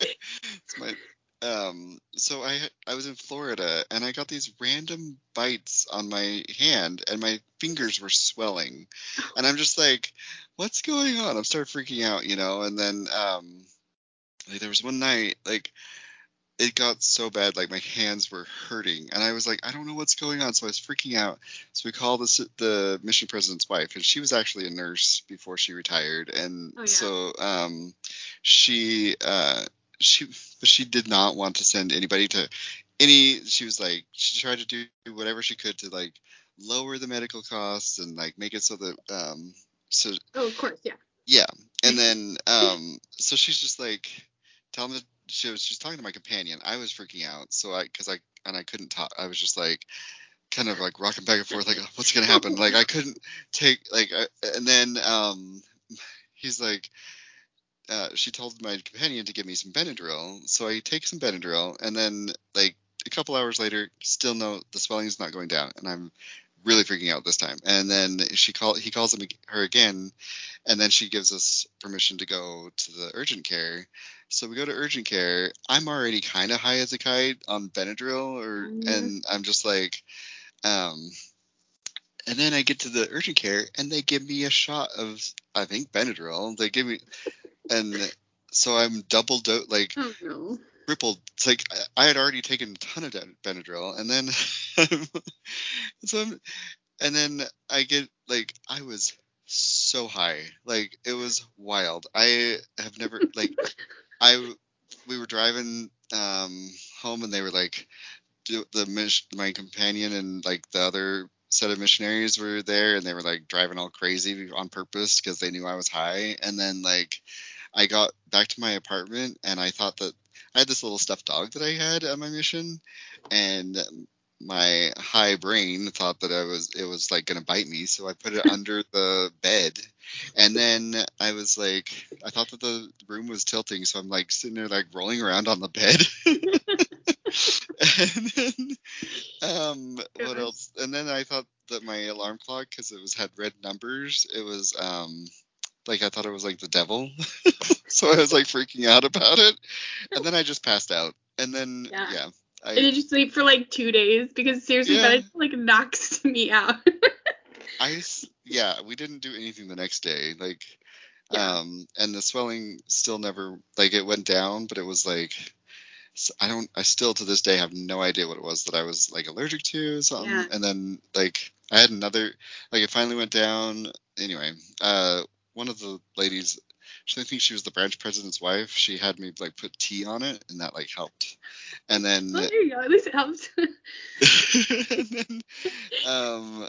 it's my um. So I I was in Florida and I got these random bites on my hand and my fingers were swelling, and I'm just like, what's going on? I'm started freaking out, you know. And then um, like there was one night like it got so bad like my hands were hurting and i was like i don't know what's going on so i was freaking out so we called the, the mission president's wife and she was actually a nurse before she retired and Oh, yeah. so um she uh she but she did not want to send anybody to any she was like she tried to do whatever she could to like lower the medical costs and like make it so that um so oh, of course, yeah. yeah, and then *laughs* um, so she's just like telling me she was she's talking to my companion. I was freaking out, so I because I and I couldn't talk. I was just like kind of like rocking back and forth, like what's gonna happen? Like I couldn't take like I, and then um, he's like. Uh, she told my companion to give me some Benadryl, so I take some Benadryl, and then like a couple hours later, still no, the swelling is not going down, and I'm really freaking out this time. And then she call he calls him her again, and then she gives us permission to go to the urgent care. So we go to urgent care. I'm already kind of high as a kite on Benadryl, or Mhm. and I'm just like, um, and then I get to the urgent care and they give me a shot of I think Benadryl. They give me, and so I'm double do like Oh no. Tripled. It's like I- I had already taken a ton of Benadryl, and then *laughs* so I'm, and then I get like I was so high, like it was wild. I have never like *laughs* I we were driving um home and they were like the my companion and like the other set of missionaries were there and they were like driving all crazy on purpose because they knew I was high and then like I got back to my apartment and I thought that I had this little stuffed dog that I had on my mission and my high brain thought that I was it was like gonna bite me so I put it *laughs* under the bed. And then I was like I thought that the room was tilting so I'm like sitting there like rolling around on the bed. *laughs* And then um what else? And then I thought that my alarm clock because it was had red numbers it was um like I thought it was like the devil *laughs* so I was like freaking out about it and then I just passed out and then Yeah. yeah, I And did you sleep for like two days? Because seriously, Yeah. that like knocks *laughs* me out. I yeah, we didn't do anything the next day. Like, Yeah. um, and the swelling still never like it went down, but it was like I don't. I still to this day have no idea what it was that I was like allergic to or something. Yeah. And then like I had another like it finally went down. Anyway, uh, one of the ladies. I think she was the branch president's wife. She had me like put tea on it, and that like helped. And then well, there you go. At least it helps. *laughs* *laughs* and then, um,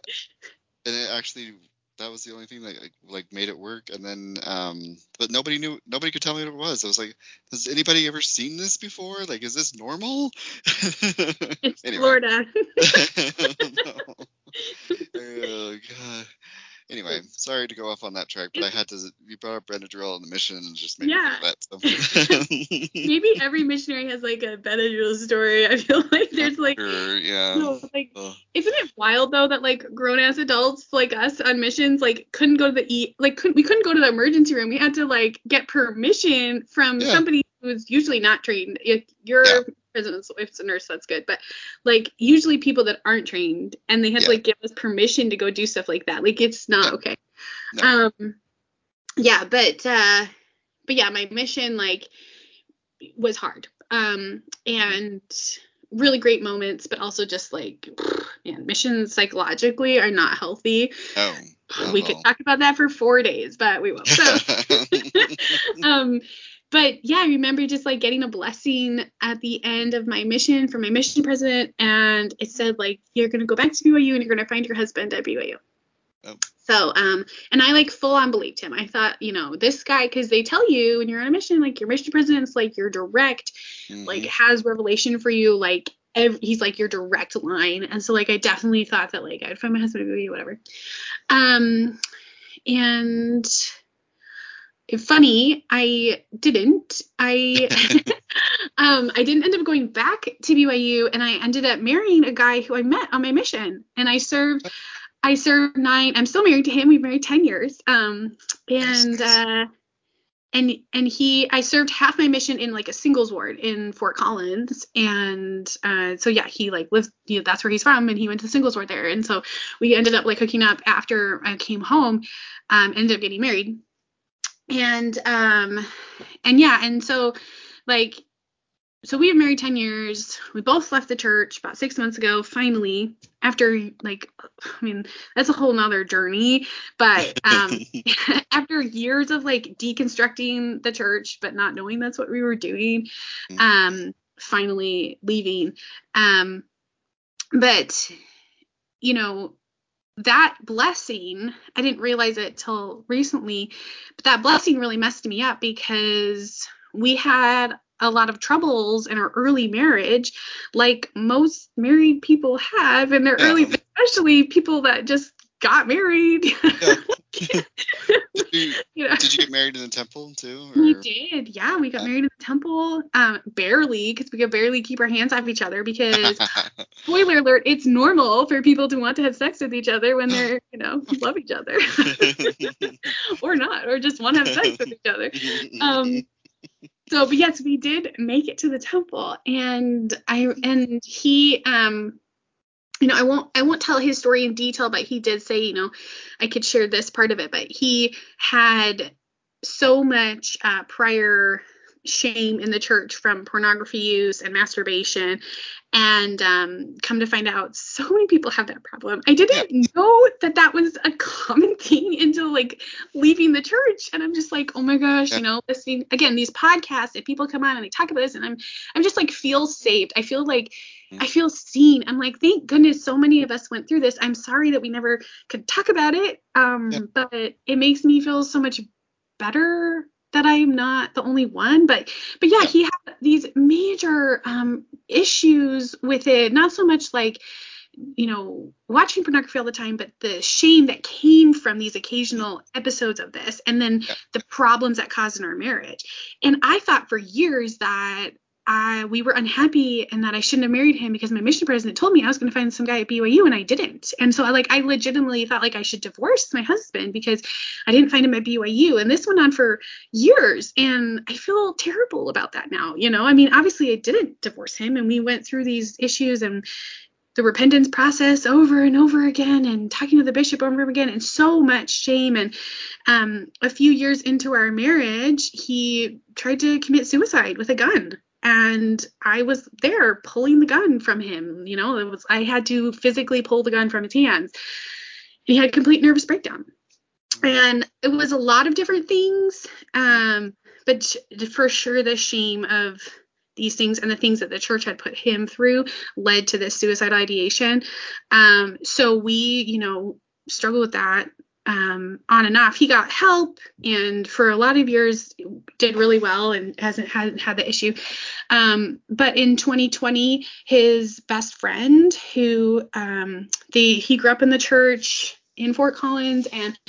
and it actually that was the only thing that like, like made it work. And then, um, but nobody knew, nobody could tell me what it was. I was like, has anybody ever seen this before? Like, is this normal? *laughs* it's Florida. Oh god. Anyway, sorry to go off on that track, but I had to. You brought up Benadryl and the mission and just made Yeah. me think of that. So. *laughs* maybe every missionary has like a Benadryl story. I feel like there's like, sure, yeah. no, like, Ugh. isn't it wild though that like grown ass adults like us on missions like couldn't go to the e like couldn't we couldn't go to the emergency room. We had to like get permission from Yeah. somebody who's usually not trained. If you're Yeah. If it's a nurse, that's good. But like usually people that aren't trained and they have Yeah. to like give us permission to go do stuff like that. Like it's not Yeah. okay. No. Um yeah, but uh but yeah, my mission like was hard. Um and really great moments, but also just like man, missions psychologically are not healthy. Oh. we could talk about that for four days, but we won't. So *laughs* *laughs* um but yeah i remember just like getting a blessing at the end of my mission from my mission president and it said like you're going to go back to byu and you're going to find your husband at byu Oh. so um and i like full on believed him i thought you know this guy because they tell you when you're on a mission like your mission president's like your direct like Mhm. has revelation for you like ev- he's like your direct line and so like i definitely thought that like i'd find my husband at BYU, whatever um and funny i didn't. I *laughs* *laughs* um i didn't end up going back to byu and i ended up marrying a guy who i met on my mission. And i served i served nine i'm still married to him we've married 10 years. Um and uh and and he I served half my mission in like a singles ward in Fort Collins. And uh so yeah he like lives you know that's where he's from and he went to the singles ward there. And so we ended up like hooking up after I came home um ended up getting married and um and yeah and so like so we have married 10 years. We both left the church about six months ago finally after like i mean that's a whole nother journey. But um *laughs* *laughs* after years of like deconstructing the church but not knowing that's what we were doing Mhm. um finally leaving. Um but you know that blessing i didn't realize it till recently but that blessing really messed me up because we had a lot of troubles in our early marriage like most married people have in their Yeah. early especially people that just got married. *laughs* Did you, *laughs* you know did you get married in the temple too? we did. Yeah we got married in the temple um barely because we could barely keep our hands off each other because *laughs* spoiler alert it's normal for people to want to have sex with each other when they're you know love each other. Or not or just want to have sex with each other. Um so but yes we did make it to the temple and i and he um you know i won't i won't tell his story in detail but he did say you know i could share this part of it but he had so much uh, prior shame in the church from pornography use and masturbation. And um, come to find out so many people have that problem. I didn't know that that was a common *laughs* thing until like leaving the church. And i'm just like oh my gosh you know listening again these podcasts and people come on and they talk about this and i'm i'm just like feel saved. I feel like Mm. i feel seen. I'm like thank goodness so many of us went through this. I'm sorry that we never could talk about it um Yeah. but it makes me feel so much better that i'm not the only one but but yeah, he had these major um issues with it. Not so much like you know watching pornography all the time but the shame that came from these occasional episodes of this and then Yeah. the problems that caused in our marriage. And i thought for years that I, we were unhappy and that I shouldn't have married him because my mission president told me I was going to find some guy at BYU and I didn't. And so I like I legitimately thought like I should divorce my husband because I didn't find him at BYU. And this went on for years and I feel terrible about that now. You know, I mean, obviously I didn't divorce him and we went through these issues and the repentance process over and over again and talking to the bishop over and over again and so much shame and um a few years into our marriage he tried to commit suicide with a gun and I was there pulling the gun from him you know it was I had to physically pull the gun from his hands. He had complete nervous breakdown. And it was a lot of different things um but for sure the shame of these things and the things that the church had put him through led to this suicide ideation. Um so we you know struggled with that um on and off he got help and for a lot of years did really well and hasn't hasn't had the issue um but in 2020 his best friend who um the he grew up in the church in Fort Collins and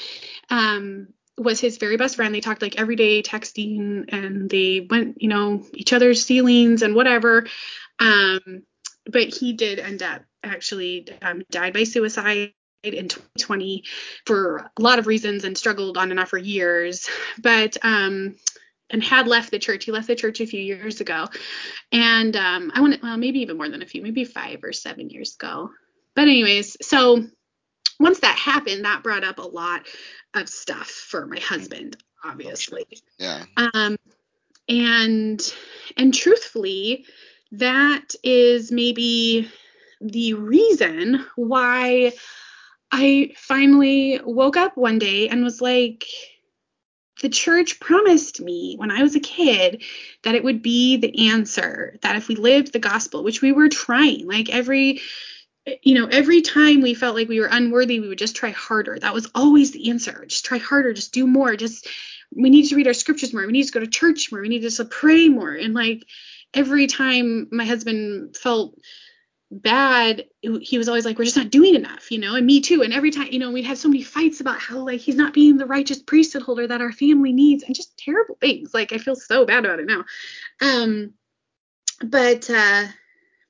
um was his very best friend. They talked like every day texting and they went, you know, each other's sealings and whatever. Um, but he did end up actually um, died by suicide in 2020 for a lot of reasons and struggled on and off for years. But um, and had left the church. He left the church a few years ago, and um, I want well maybe even more than a few, maybe five or seven years ago. But anyways, so once that happened, that brought up a lot of stuff for my husband, obviously. Yeah. Um, and and truthfully, that is maybe the reason why I finally woke up one day and was like, the church promised me when I was a kid that it would be the answer, that if we lived the gospel, which we were trying, like every you know, every time we felt like we were unworthy, we would just try harder. That was always the answer. Just try harder, just do more. Just we need to read our scriptures more. We need to go to church more. We need to pray more. And like every time my husband felt bad he was always like we're just not doing enough you know and me too. And every time you know we'd have so many fights about how like he's not being the righteous priesthood holder that our family needs and just terrible things. Like i feel so bad about it now. Um but uh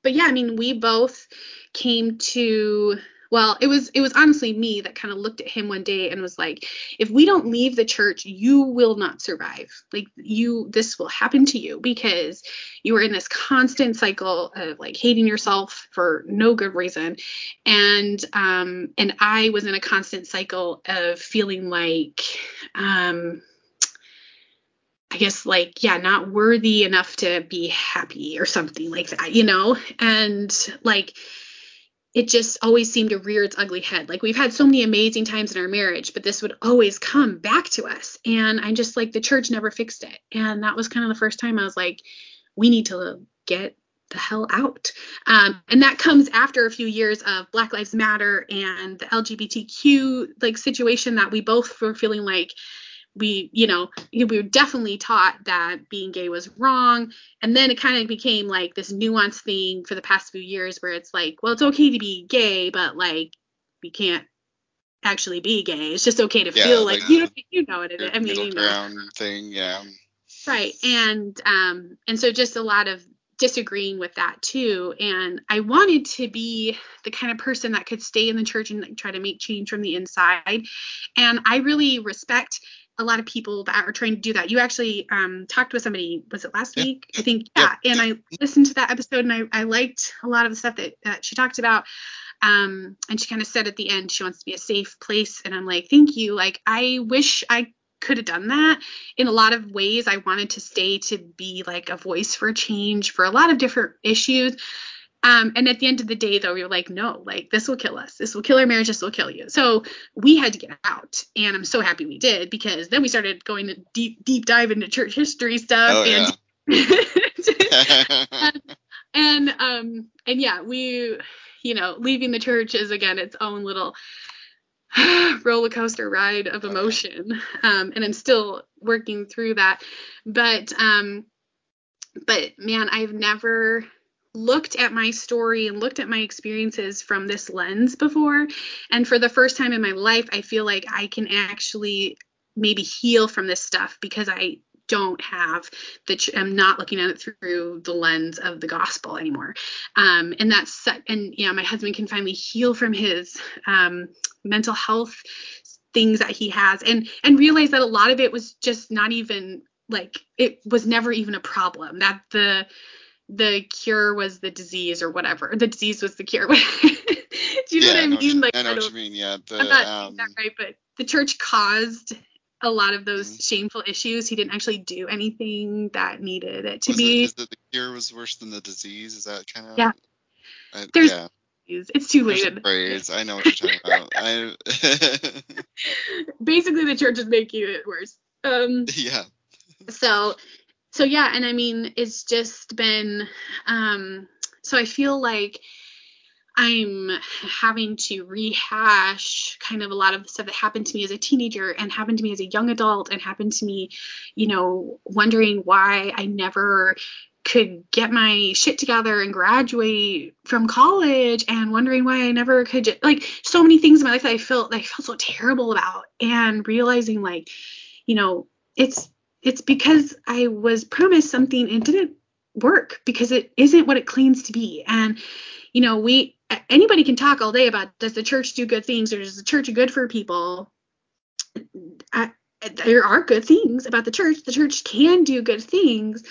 but yeah i mean we both came to well it was it was honestly me that kind of looked at him one day and was like if we don't leave the church you will not survive like you this will happen to you because you are in this constant cycle of like hating yourself for no good reason and um and i was in a constant cycle of feeling like um I guess like yeah, not worthy enough to be happy or something like that, you know? And like it just always seemed to rear its ugly head. Like we've had so many amazing times in our marriage, but this would always come back to us. And I'm just like, the church never fixed it. And that was kind of the first time I was like, we need to get the hell out. Um, and that comes after a few years of Black Lives Matter and the LGBTQ like situation that we both were feeling like we you know we were definitely taught that being gay was wrong. And then it kind of became like this nuanced thing for the past few years where it's like well it's okay to be gay but like we can't actually be gay. It's just okay to yeah, feel like, like you know you know what it is. i mean you know. thing yeah. Right. And um and so just a lot of disagreeing with that too. And i wanted to be the kind of person that could stay in the church and like, try to make change from the inside. And i really respect a lot of people that are trying to do that. You actually um, talked with somebody, was it last yeah. week? I think, yeah. yeah. And I listened to that episode and I, I liked a lot of the stuff that, that she talked about. Um, and she kind of said at the end, she wants to be a safe place. And I'm like, thank you. Like, I wish I could have done that in a lot of ways. I wanted to stay to be like a voice for change for a lot of different issues. Um, and at the end of the day, though, we were like, no, like this will kill us. This will kill our marriage. This will kill you. So we had to get out, and I'm so happy we did because then we started going to deep, deep dive into church history stuff, oh, and yeah. and, *laughs* and um and yeah, we, you know, leaving the church is again its own little *sighs* roller coaster ride of emotion, um, and I'm still working through that, but um, but man, I've never looked at my story and looked at my experiences from this lens before. And for the first time in my life, I feel like I can actually maybe heal from this stuff because I don't have that I'm not looking at it through the lens of the gospel anymore. Um, and that's and you know my husband can finally heal from his um, mental health things that he has and and realize that a lot of it was just not even like it was never even a problem that the the cure was the disease or whatever. The disease was the cure. *laughs* Do you know yeah, what I, mean? like I know I what you mean. Yeah. The, I'm not um, that right, but the church caused a lot of those mm-hmm. shameful issues. He didn't actually do anything that needed it to was be. It, the cure was worse than the disease? Is that kind of? Yeah. I, There's. Yeah. It's too late. Phrase. I know what you're talking about. I... *laughs* *laughs* Basically, the church is making it worse. Um, yeah. So so yeah, and I mean, it's just been um, so I feel like I'm having to rehash kind of a lot of the stuff that happened to me as a teenager and happened to me as a young adult and happened to me, you know, wondering why I never could get my shit together and graduate from college and wondering why I never could just, like so many things in my life that I felt I felt so terrible about and realizing like you know it's it's because I was promised something and didn't work because it isn't what it claims to be and you know we anybody can talk all day about does the church do good things or is the church good for people I, there are good things about the church the church can do good things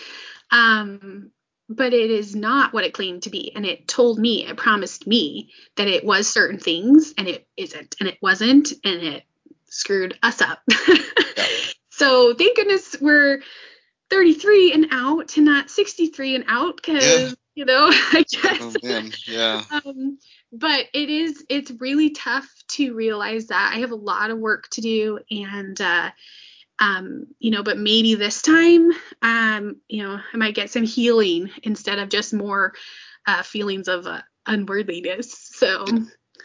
um, but it is not what it claimed to be. And it told me, it promised me that it was certain things and it isn't, and it wasn't, and it screwed us up. *laughs* yeah. So thank goodness we're 33 and out and not 63 and out because, yeah. you know, *laughs* I guess. Oh, man. Yeah. Um, but it is, it's really tough to realize that I have a lot of work to do and, uh, um, you know, but maybe this time, um, you know, I might get some healing instead of just more uh, feelings of uh, unworthiness. So,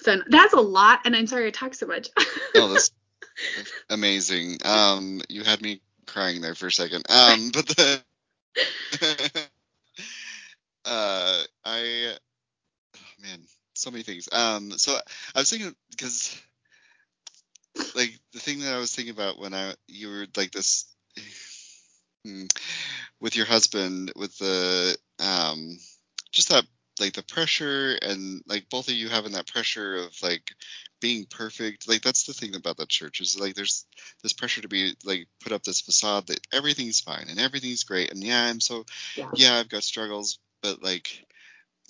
so that's a lot, and I'm sorry I talk so much. no, that's *laughs* amazing. Um, you had me crying there for a second. Um, *laughs* but the, *laughs* uh, I, oh man, so many things. Um, so I was thinking because like the thing that I was thinking about when I you were like this *sighs* hmm, with your husband with the um just that like the pressure and like both of you having that pressure of like being perfect like that's the thing about the church is like there's this pressure to be like put up this facade that everything's fine and everything's great and yeah i'm so yeah, yeah i've got struggles but like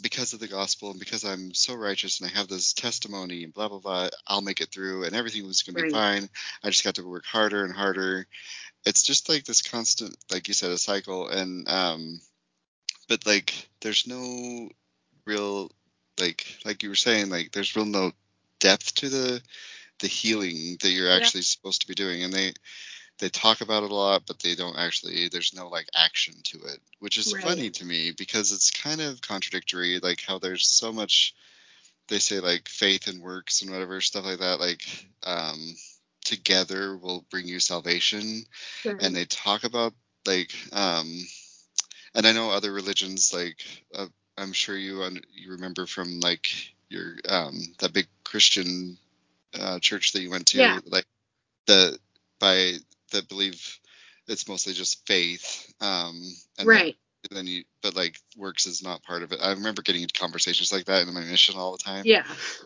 because of the gospel and because I'm so righteous and I have this testimony and blah blah blah, I'll make it through and everything was gonna be fine. I just got to work harder and harder. It's just like this constant, like you said, a cycle. And um, but like there's no real like like you were saying, like there's real no depth to the the healing that you're actually yeah. supposed to be doing. And they they talk about it a lot, but they don't actually. There's no like action to it, which is right. funny to me because it's kind of contradictory. Like how there's so much. They say like faith and works and whatever stuff like that. Like um, together will bring you salvation, sure. and they talk about like um, and I know other religions like uh, I'm sure you un- you remember from like your um, that big Christian uh, church that you went to, yeah. like the by that believe it's mostly just faith. Um, and right. Then, then you, but like works is not part of it. I remember getting into conversations like that in my mission all the time. Yeah.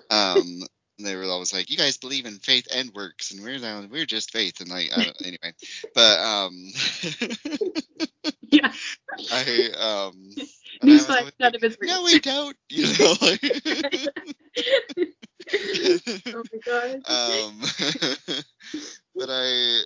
Um, *laughs* and they were always like, "You guys believe in faith and works, and we're down, we're just faith." And like, anyway, but um, *laughs* yeah. I um. Newsflash, none of it's real. No, we don't. *laughs* You know, like. *laughs* oh my god. *laughs* Um, but I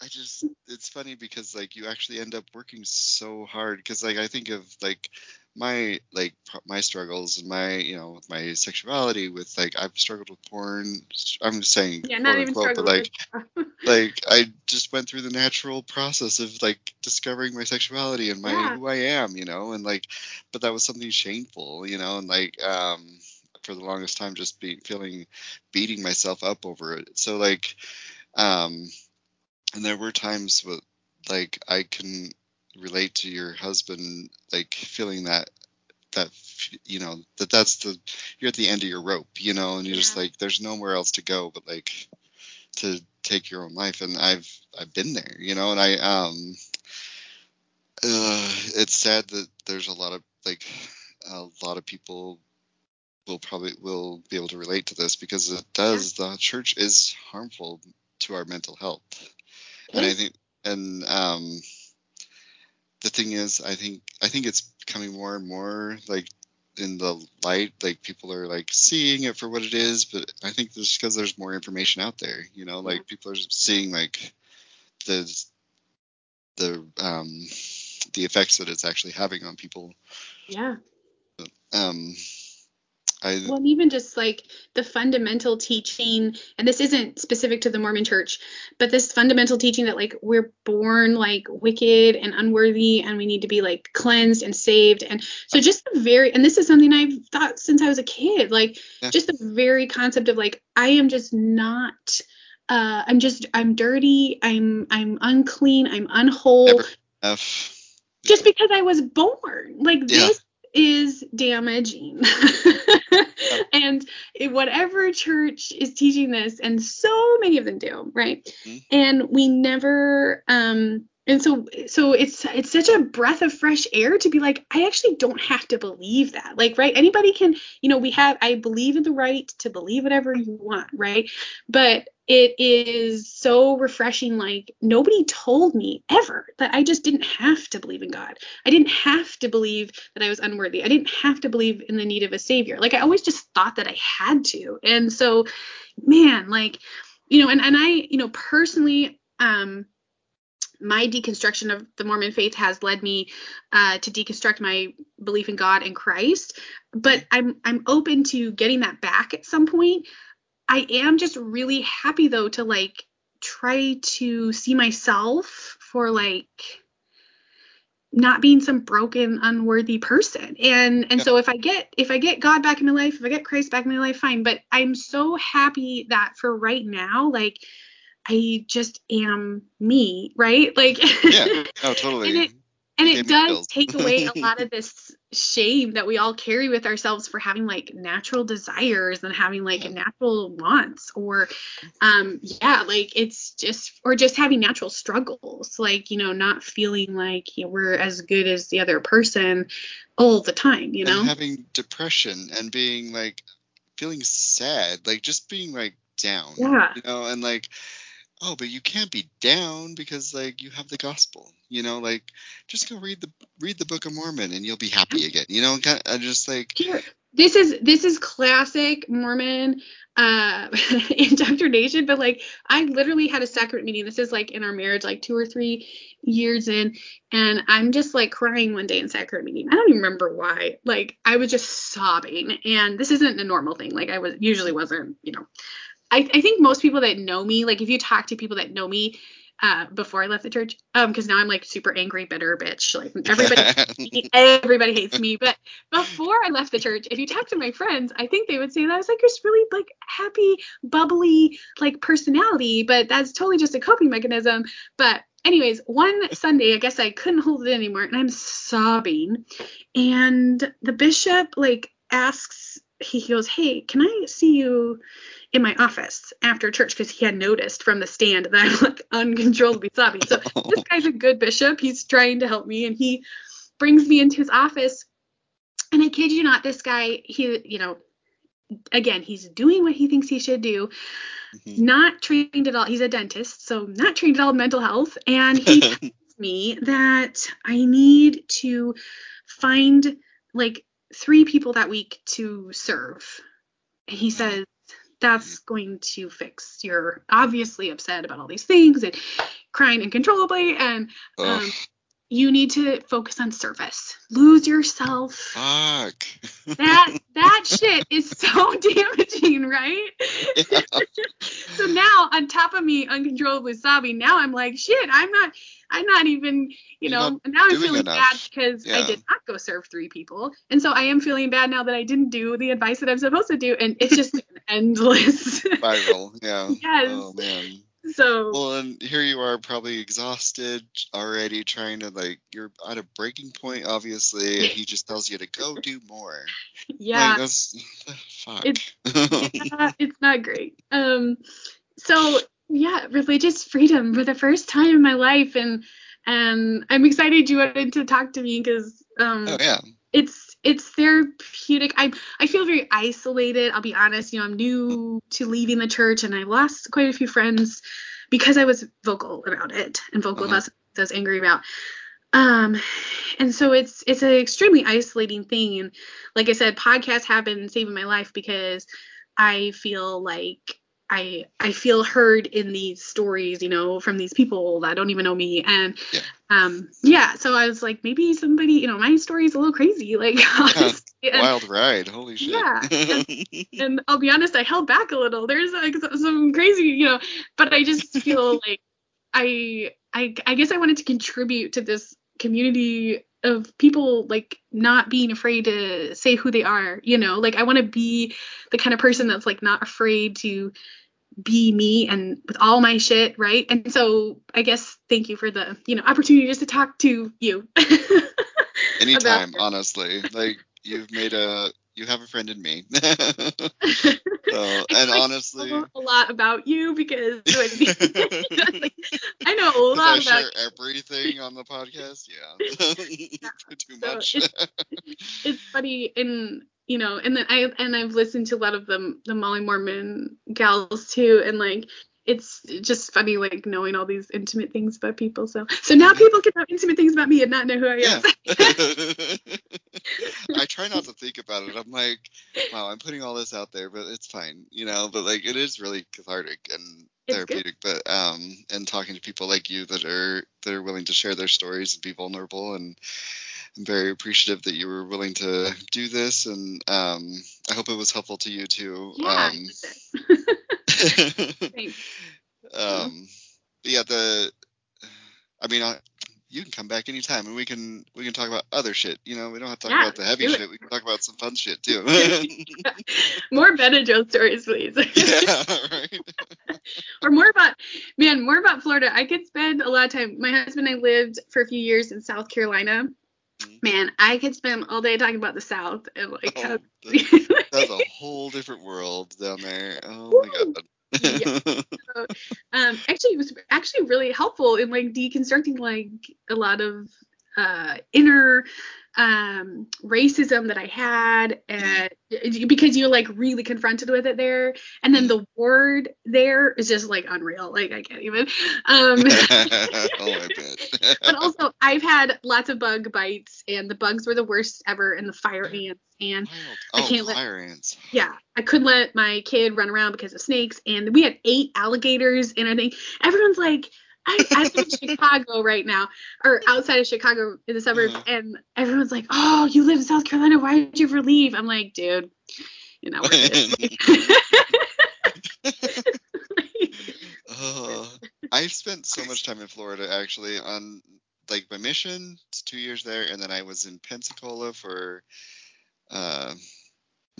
I just it's funny because like you actually end up working so hard because like I think of like my like my struggles and my you know with my sexuality with like I've struggled with porn I'm just saying yeah not even unquote, but like like I just went through the natural process of like discovering my sexuality and my yeah. who I am you know and like but that was something shameful you know and like um for the longest time just be feeling beating myself up over it so like um and there were times with like I can relate to your husband like feeling that that you know that that's the you're at the end of your rope you know and you're yeah. just like there's nowhere else to go but like to take your own life and I've I've been there you know and I um uh, it's sad that there's a lot of like a lot of people will probably will be able to relate to this because it does yeah. the church is harmful to our mental health and I think and um, the thing is, I think I think it's becoming more and more like in the light, like people are like seeing it for what it is. But I think just because there's more information out there, you know, like people are seeing like the the um the effects that it's actually having on people. Yeah. Um, I, well, and even just like the fundamental teaching, and this isn't specific to the Mormon church, but this fundamental teaching that like we're born like wicked and unworthy and we need to be like cleansed and saved. And so just the very, and this is something I've thought since I was a kid, like yeah. just the very concept of like, I am just not, uh, I'm just, I'm dirty, I'm, I'm unclean, I'm unwhole. Never enough. just because I was born. Like Yeah. this is damaging. *laughs* and whatever church is teaching this, and so many of them do, right? Mhm. And we never um and so so it's it's such a breath of fresh air to be like I actually don't have to believe that. Like right anybody can, you know, we have I believe in the right to believe whatever you want, right? But it is so refreshing like nobody told me ever that I just didn't have to believe in God. I didn't have to believe that I was unworthy. I didn't have to believe in the need of a savior. Like I always just thought that I had to. And so man, like you know, and and I, you know, personally um my deconstruction of the Mormon faith has led me uh, to deconstruct my belief in God and Christ, but I'm I'm open to getting that back at some point. I am just really happy though to like try to see myself for like not being some broken unworthy person and and Yeah. so if i get if i get god back in my life if i get christ back in my life fine but i'm so happy that for right now like i just am me right like Yeah. *laughs* No, totally. and it and it does take away a lot of *laughs* this shame that we all carry with ourselves for having like natural desires and having like Yeah. natural wants or um yeah like it's just or just having natural struggles like you know not feeling like you know, we're as good as the other person all the time you know and having depression and being like feeling sad, like just being like down. Yeah. You know, and like, oh, but you can't be down because like you have the gospel. You know, like just go read the read the Book of Mormon and you'll be happy again. You know, kind of just like Here, this is this is classic Mormon uh *laughs* indoctrination, but like I literally had a sacrament meeting. This is like in our marriage, like two or three years in, and I'm just like crying one day in sacrament meeting. I don't even remember why. Like I was just sobbing, and this isn't a normal thing. Like I was usually wasn't, you know. I, I think most people that know me, like if you talk to people that know me uh, before I left the church, um, because now I'm like super angry, bitter bitch. Like everybody, *laughs* everybody hates me. But before I left the church, if you talk to my friends, I think they would say that I was like this really like happy, bubbly like personality. But that's totally just a coping mechanism. But anyways, one Sunday, I guess I couldn't hold it anymore, and I'm sobbing, and the bishop like asks, he goes, "Hey, can I see you?" in my office after church because he had noticed from the stand that I'm like uncontrollably sobbing. So *laughs* this guy's a good bishop. He's trying to help me and he brings me into his office. And I kid you not, this guy, he, you know, again, he's doing what he thinks he should do, Mhm. not trained at all. He's a dentist, so not trained at all in mental health. And he *laughs* tells me that I need to find like three people that week to serve. And he says, that's going to fix. You're obviously upset about all these things and crying uncontrollably, and um, you need to focus on service. Lose yourself. fuck. That *laughs* that shit is so *laughs* damaging, right? Yeah. so now on top of me uncontrollably sobbing, now I'm like, shit, I'm not I'm not even, you You're know, now I'm feeling enough. bad because I did not go serve three people. And so I am feeling bad now that I didn't do the advice that I'm supposed to do. And it's just *laughs* an endless Viral. Yeah. Yes. Oh man. So Well, and here you are, probably exhausted already, trying to like you're at a breaking point, obviously, and he just tells you to go do more. yeah. Like that's *laughs* fuck. yeah, it's not great. Um, so yeah, religious freedom for the first time in my life, and and I'm excited you wanted to talk to me because um, oh yeah. it's it's therapeutic. I I feel very isolated. I'll be honest. You know, I'm new to leaving the church, and I lost quite a few friends because I was vocal about it and vocal Uh-huh. about I was angry about. Um, and so it's it's an extremely isolating thing. And like I said, podcasts have been saving my life because I feel like I I feel heard in these stories, you know, from these people that don't even know me. And Yeah. um yeah, so I was like, maybe somebody, you know, my story is a little crazy, *laughs* like honestly. And- Wild ride. Holy shit. Yeah, *laughs* and I'll be honest, I held back a little. There's like some crazy, you know, but I just feel *laughs* like I, I, I guess I wanted to contribute to this community of people like not being afraid to say who they are, you know, like I want to be the kind of person that's like not afraid to be me and with all my shit, right? And so I guess thank you for the, you know, opportunity just to talk to you. *laughs* Anytime, honestly. Like you've made a you have a friend in me. *laughs* so, *laughs* and honestly, a lot about you because like, I know a lot I about share everything on the podcast. Yeah, too So much. it's, it's funny and you know and then I and I've listened to a lot of the the Molly Mormon gals too and like it's just funny like knowing all these intimate things about people so so now people can know intimate things about me and not know who I am. yeah. *laughs* I try not to think about it. I'm like, wow, I'm putting all this out there, but it's fine, you know. But like, it is really cathartic and It's therapeutic. But um, and talking to people like you that are that are willing to share their stories and be vulnerable, and I'm very appreciative that you were willing to do this, and um, I hope it was helpful to you too. yeah. Um, *laughs* Thanks. um, but yeah, the, I mean, I, you can come back anytime, and we can we can talk about other shit. You know, we don't have to talk Yeah, about the heavy shit. We can talk about some fun shit too. *laughs* more Benadryl stories, please. *laughs* yeah, right. or more about man, more about Florida. I could spend a lot of time. My husband and I lived for a few years in South Carolina. Mhm. Man, I could spend all day talking about the South and like Oh, how *laughs* That's a whole different world down there. Oh my god. Yeah. *laughs* um actually it was actually really helpful in like deconstructing like a lot of uh inner um racism that I had and because you're like really confronted with it there and then the word there is just like unreal like I can't even um *laughs* oh, *laughs* but also I've had lots of bug bites and the bugs were the worst ever and the fire ants and Wild. I Oh, can't let- fire ants. yeah, I couldn't let my kid run around because of snakes, and we had eight alligators and I think Everyone's like, I, I live in Chicago right now, or outside of Chicago in the suburbs, Uh-huh. and everyone's like, Oh, you live in South Carolina? Why did you ever leave? I'm like, dude, you know, worth it. Oh, *laughs* *laughs* I spent so much time in Florida actually on like my mission. It's two years there, and then I was in Pensacola for uh,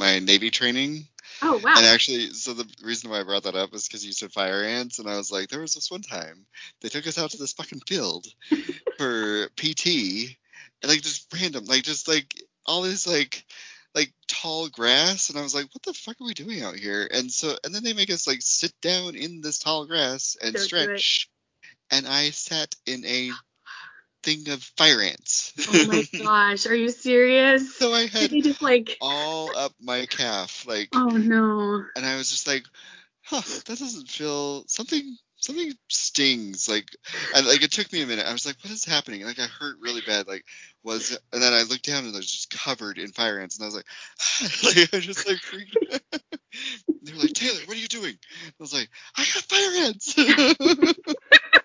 my Navy training. oh wow. And actually, so the reason why I brought that up is because you said fire ants, and I was like, there was this one time they took us out to this fucking field *laughs* for PT, and like just random, like just like all this like like tall grass, and I was like, what the fuck are we doing out here? And so, and then they make us like sit down in this tall grass and Don't stretch, and I sat in a thing of fire ants. oh my *laughs* gosh, are you serious? so I had just like all up my calf, like Oh no. and I was just like, huh, that doesn't feel something something stings like and like it took me a minute. I was like, what is happening? Like I hurt really bad. Like was and then I looked down and I was just covered in fire ants and I was like, *laughs* like I just like freaked. they were like, Taylor, what are you doing? I was like, I got fire ants. *laughs*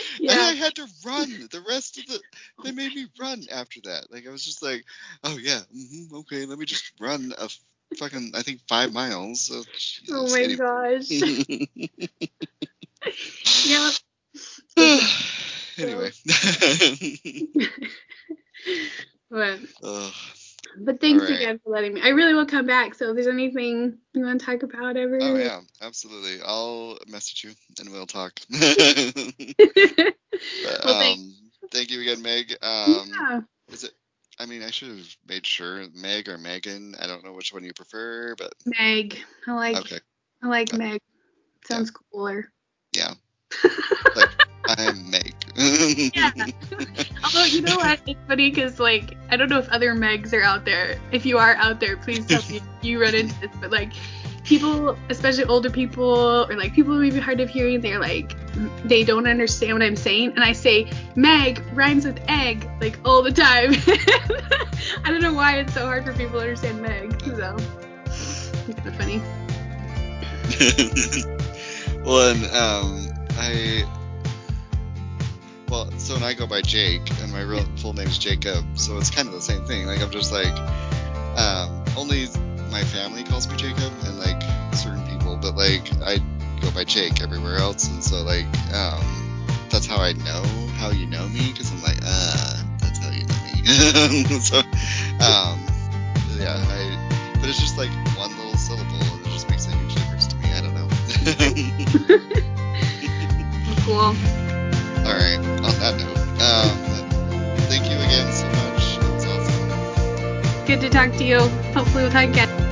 *laughs* And I had to run the rest of the. They made me run after that. Like I was just like, oh yeah, hmm okay, let me just run a fucking I think five miles. So, Oh my anyway. gosh. *laughs* yeah. *sighs* anyway. *laughs* But Ugh. But thanks right. again for letting me. I really will come back. So if there's anything you want to talk about ever. oh yeah, absolutely. I'll message you and we'll talk. *laughs* But, *laughs* well, um, thank you again, Meg. Um, yeah. is it? I mean, I should have made sure Meg or Megan. I don't know which one you prefer, but Meg. I like okay. I like Yeah. Meg. Sounds cooler. Yeah. *laughs* Like I'm Meg. Yeah. *laughs* Although you know what, it's funny because like I don't know if other Megs are out there. If you are out there, please tell me you run into this. But like people, especially older people or like people who may be hard of hearing, they're like they don't understand what I'm saying, and I say Meg rhymes with egg like all the time. *laughs* I don't know why it's so hard for people to understand Meg. So it's kind of funny. *laughs* well, and um, I well, so when I go by Jake, and my real full name's Jacob, so it's kind of the same thing. Like I'm just like, um, only my family calls me Jacob, and like certain people, but like I go by Jake everywhere else, and so like, um, that's how I know how you know me, because I'm like, uh, that's how you know me. *laughs* so, um, yeah, I, but it's just like one little syllable, and it just makes a huge difference to me. I don't know. *laughs* *laughs* cool. All right. On that note, um, thank you again so much. It's awesome. Good to talk to you. Hopefully we'll talk again.